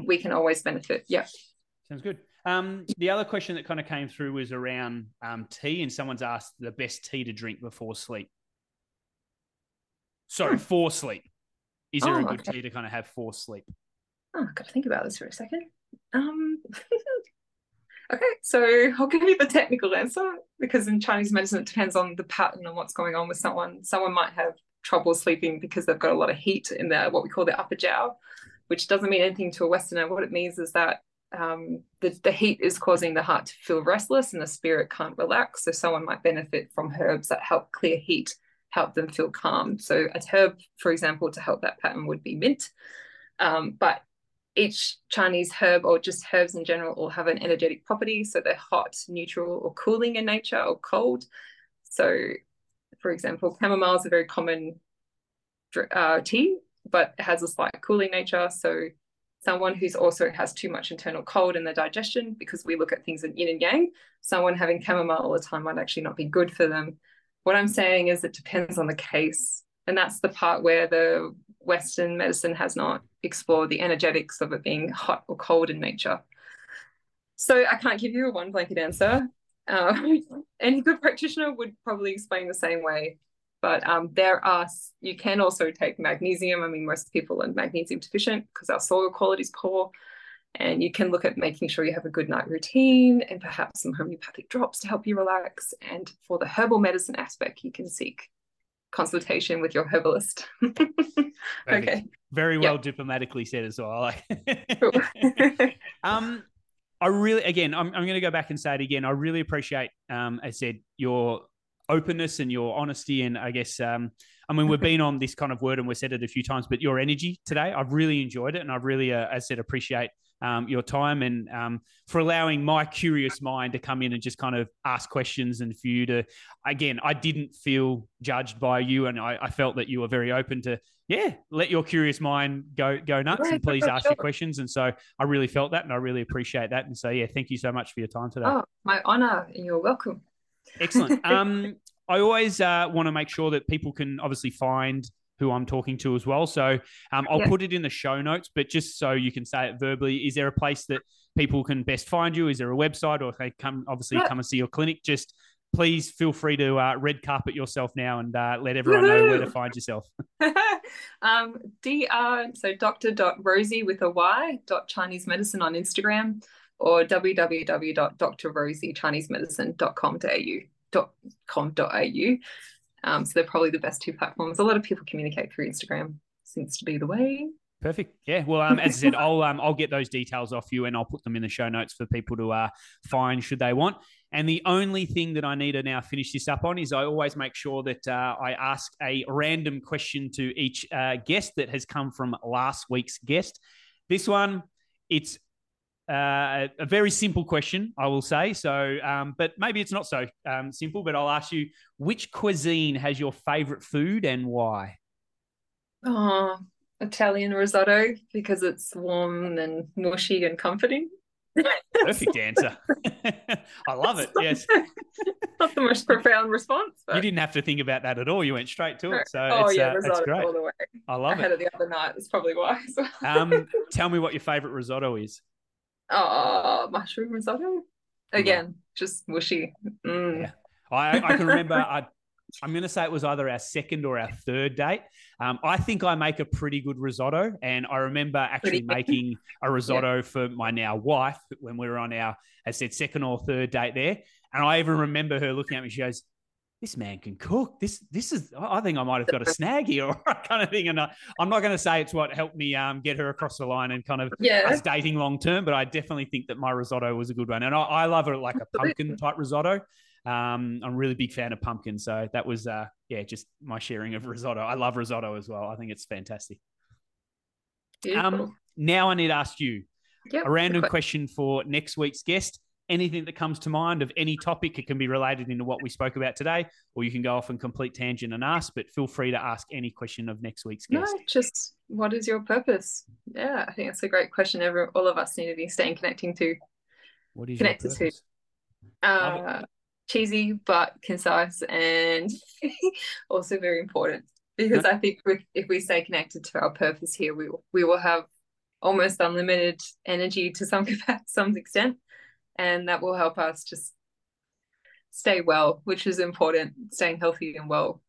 we can always benefit. Yeah. Sounds good. Um, the other question that kind of came through was around um, tea, and someone's asked the best tea to drink before sleep. Sorry, hmm. for sleep. Is there oh, a good okay. tea to kind of have for sleep? Oh, I've got to think about this for a second. Um, Okay, so I'll give you the technical answer because in Chinese medicine, it depends on the pattern and what's going on with someone. Someone might have trouble sleeping because they've got a lot of heat in their what we call the upper jiao, which doesn't mean anything to a Westerner. What it means is that um, the, the heat is causing the heart to feel restless and the spirit can't relax. So someone might benefit from herbs that help clear heat, help them feel calm. So a herb, for example, to help that pattern would be mint. Um, but each Chinese herb or just herbs in general all have an energetic property. So they're hot, neutral, or cooling in nature or cold. So, for example, chamomile is a very common uh, tea, but it has a slight cooling nature. So, someone who's also has too much internal cold in their digestion, because we look at things in yin and yang, someone having chamomile all the time might actually not be good for them. What I'm saying is it depends on the case. And that's the part where the Western medicine has not explored the energetics of it being hot or cold in nature. So I can't give you a one blanket answer. Um, any good practitioner would probably explain the same way. But um, there are, you can also take magnesium. I mean, most people are magnesium deficient because our soil quality is poor. And you can look at making sure you have a good night routine and perhaps some homeopathic drops to help you relax. And for the herbal medicine aspect, you can seek consultation with your herbalist. okay. Very well yep. diplomatically said as well. um, I really, again, I'm, I'm going to go back and say it again. I really appreciate, um, as I said, your openness and your honesty. And I guess, um, I mean, we've been on this kind of word and we've said it a few times, but your energy today, I've really enjoyed it. And I really, uh, as I said, appreciate um, your time and um, for allowing my curious mind to come in and just kind of ask questions and for you to, again, I didn't feel judged by you, and I, I felt that you were very open to, yeah, let your curious mind go go nuts and please ask your questions. And so I really felt that, and I really appreciate that. And so yeah, thank you so much for your time today. Oh, my honor, and you're welcome. Excellent. Um, I always uh, want to make sure that people can obviously find who I'm talking to as well. So um, I'll put it in the show notes, but just so you can say it verbally, is there a place that people can best find you? Is there a website, or if they come obviously come and see your clinic, just please feel free to uh, red carpet yourself now and uh, let everyone Woo-hoo! know where to find yourself. um, Dr. So Dr. Rosey with a Y dot Chinese medicine on Instagram or www.drroseychinesemedicine.com.au. Um, so they're probably the best two platforms. A lot of people communicate through Instagram. Seems to be the way. Perfect. Yeah. Well, um, as I said, I'll um, I'll get those details off you, and I'll put them in the show notes for people to uh, find should they want. And the only thing that I need to now finish this up on is I always make sure that uh, I ask a random question to each uh, guest that has come from last week's guest. This one, it's uh, a very simple question, I will say. So, um, but maybe it's not so um, simple. But I'll ask you, which cuisine has your favorite food and why? Oh, Italian risotto because it's warm and mushy and comforting. Perfect answer. I love it. Yes. Not the most profound response. But... You didn't have to think about that at all. You went straight to it. So oh yeah, uh, risotto great. all the way. I love I it. had it the other night. That's probably why. um, tell me what your favorite risotto is. Oh, mushroom risotto. Again, yeah. just mushy. Mm. Yeah. I, I can remember I I'm going to say it was either our second or our third date. Um, I think I make a pretty good risotto, and I remember actually making a risotto for my now wife when we were on our, I said, second or third date there. And I even remember her looking at me. She goes, "This man can cook. This, this is. I think I might have got a snag here, or kind of thing." And I, am not going to say it's what helped me um, get her across the line and kind of yeah. us dating long term, but I definitely think that my risotto was a good one, and I, I love it like a pumpkin type risotto. Um, I'm a really big fan of pumpkin, so that was uh, yeah, just my sharing of risotto. I love risotto as well. I think it's fantastic. Um, now I need to ask you yep, a random question for next week's guest. Anything that comes to mind of any topic, it can be related into what we spoke about today, or you can go off and complete tangent and ask. But feel free to ask any question of next week's guest. No, just what is your purpose? Yeah, I think it's a great question. Every all of us need to be staying connecting to. What is connected to? Uh, cheesy but concise and also very important because I think with, if we stay connected to our purpose here, we will, we will have almost unlimited energy to some some extent, and that will help us just stay well, which is important. Staying healthy and well.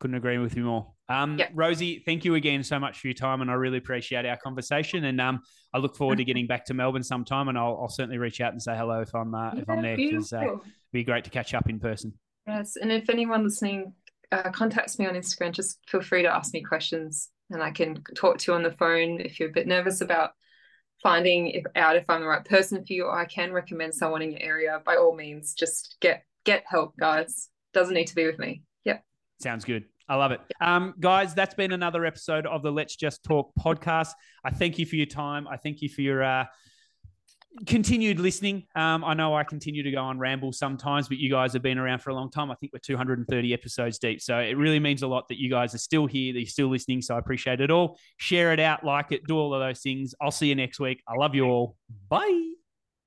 Couldn't agree with you more. Um, yep. Rosey, thank you again so much for your time, and I really appreciate our conversation. And um, I look forward to getting back to Melbourne sometime, and I'll, I'll certainly reach out and say hello if I'm uh, if I'm there because uh, it'd be great to catch up in person. Yes, and if anyone listening uh, contacts me on Instagram, just feel free to ask me questions, and I can talk to you on the phone if you're a bit nervous about finding if, out if I'm the right person for you, or I can recommend someone in your area. By all means, just get get help, guys. Doesn't need to be with me. Yep. Sounds good. I love it. Um, guys, that's been another episode of the Let's Just Talk podcast. I thank you for your time. I thank you for your uh, continued listening. Um, I know I continue to go on ramble sometimes, but you guys have been around for a long time. I think we're 230 episodes deep. So it really means a lot that you guys are still here, that you're still listening. So I appreciate it all. Share it out, like it, do all of those things. I'll see you next week. I love you all. Bye.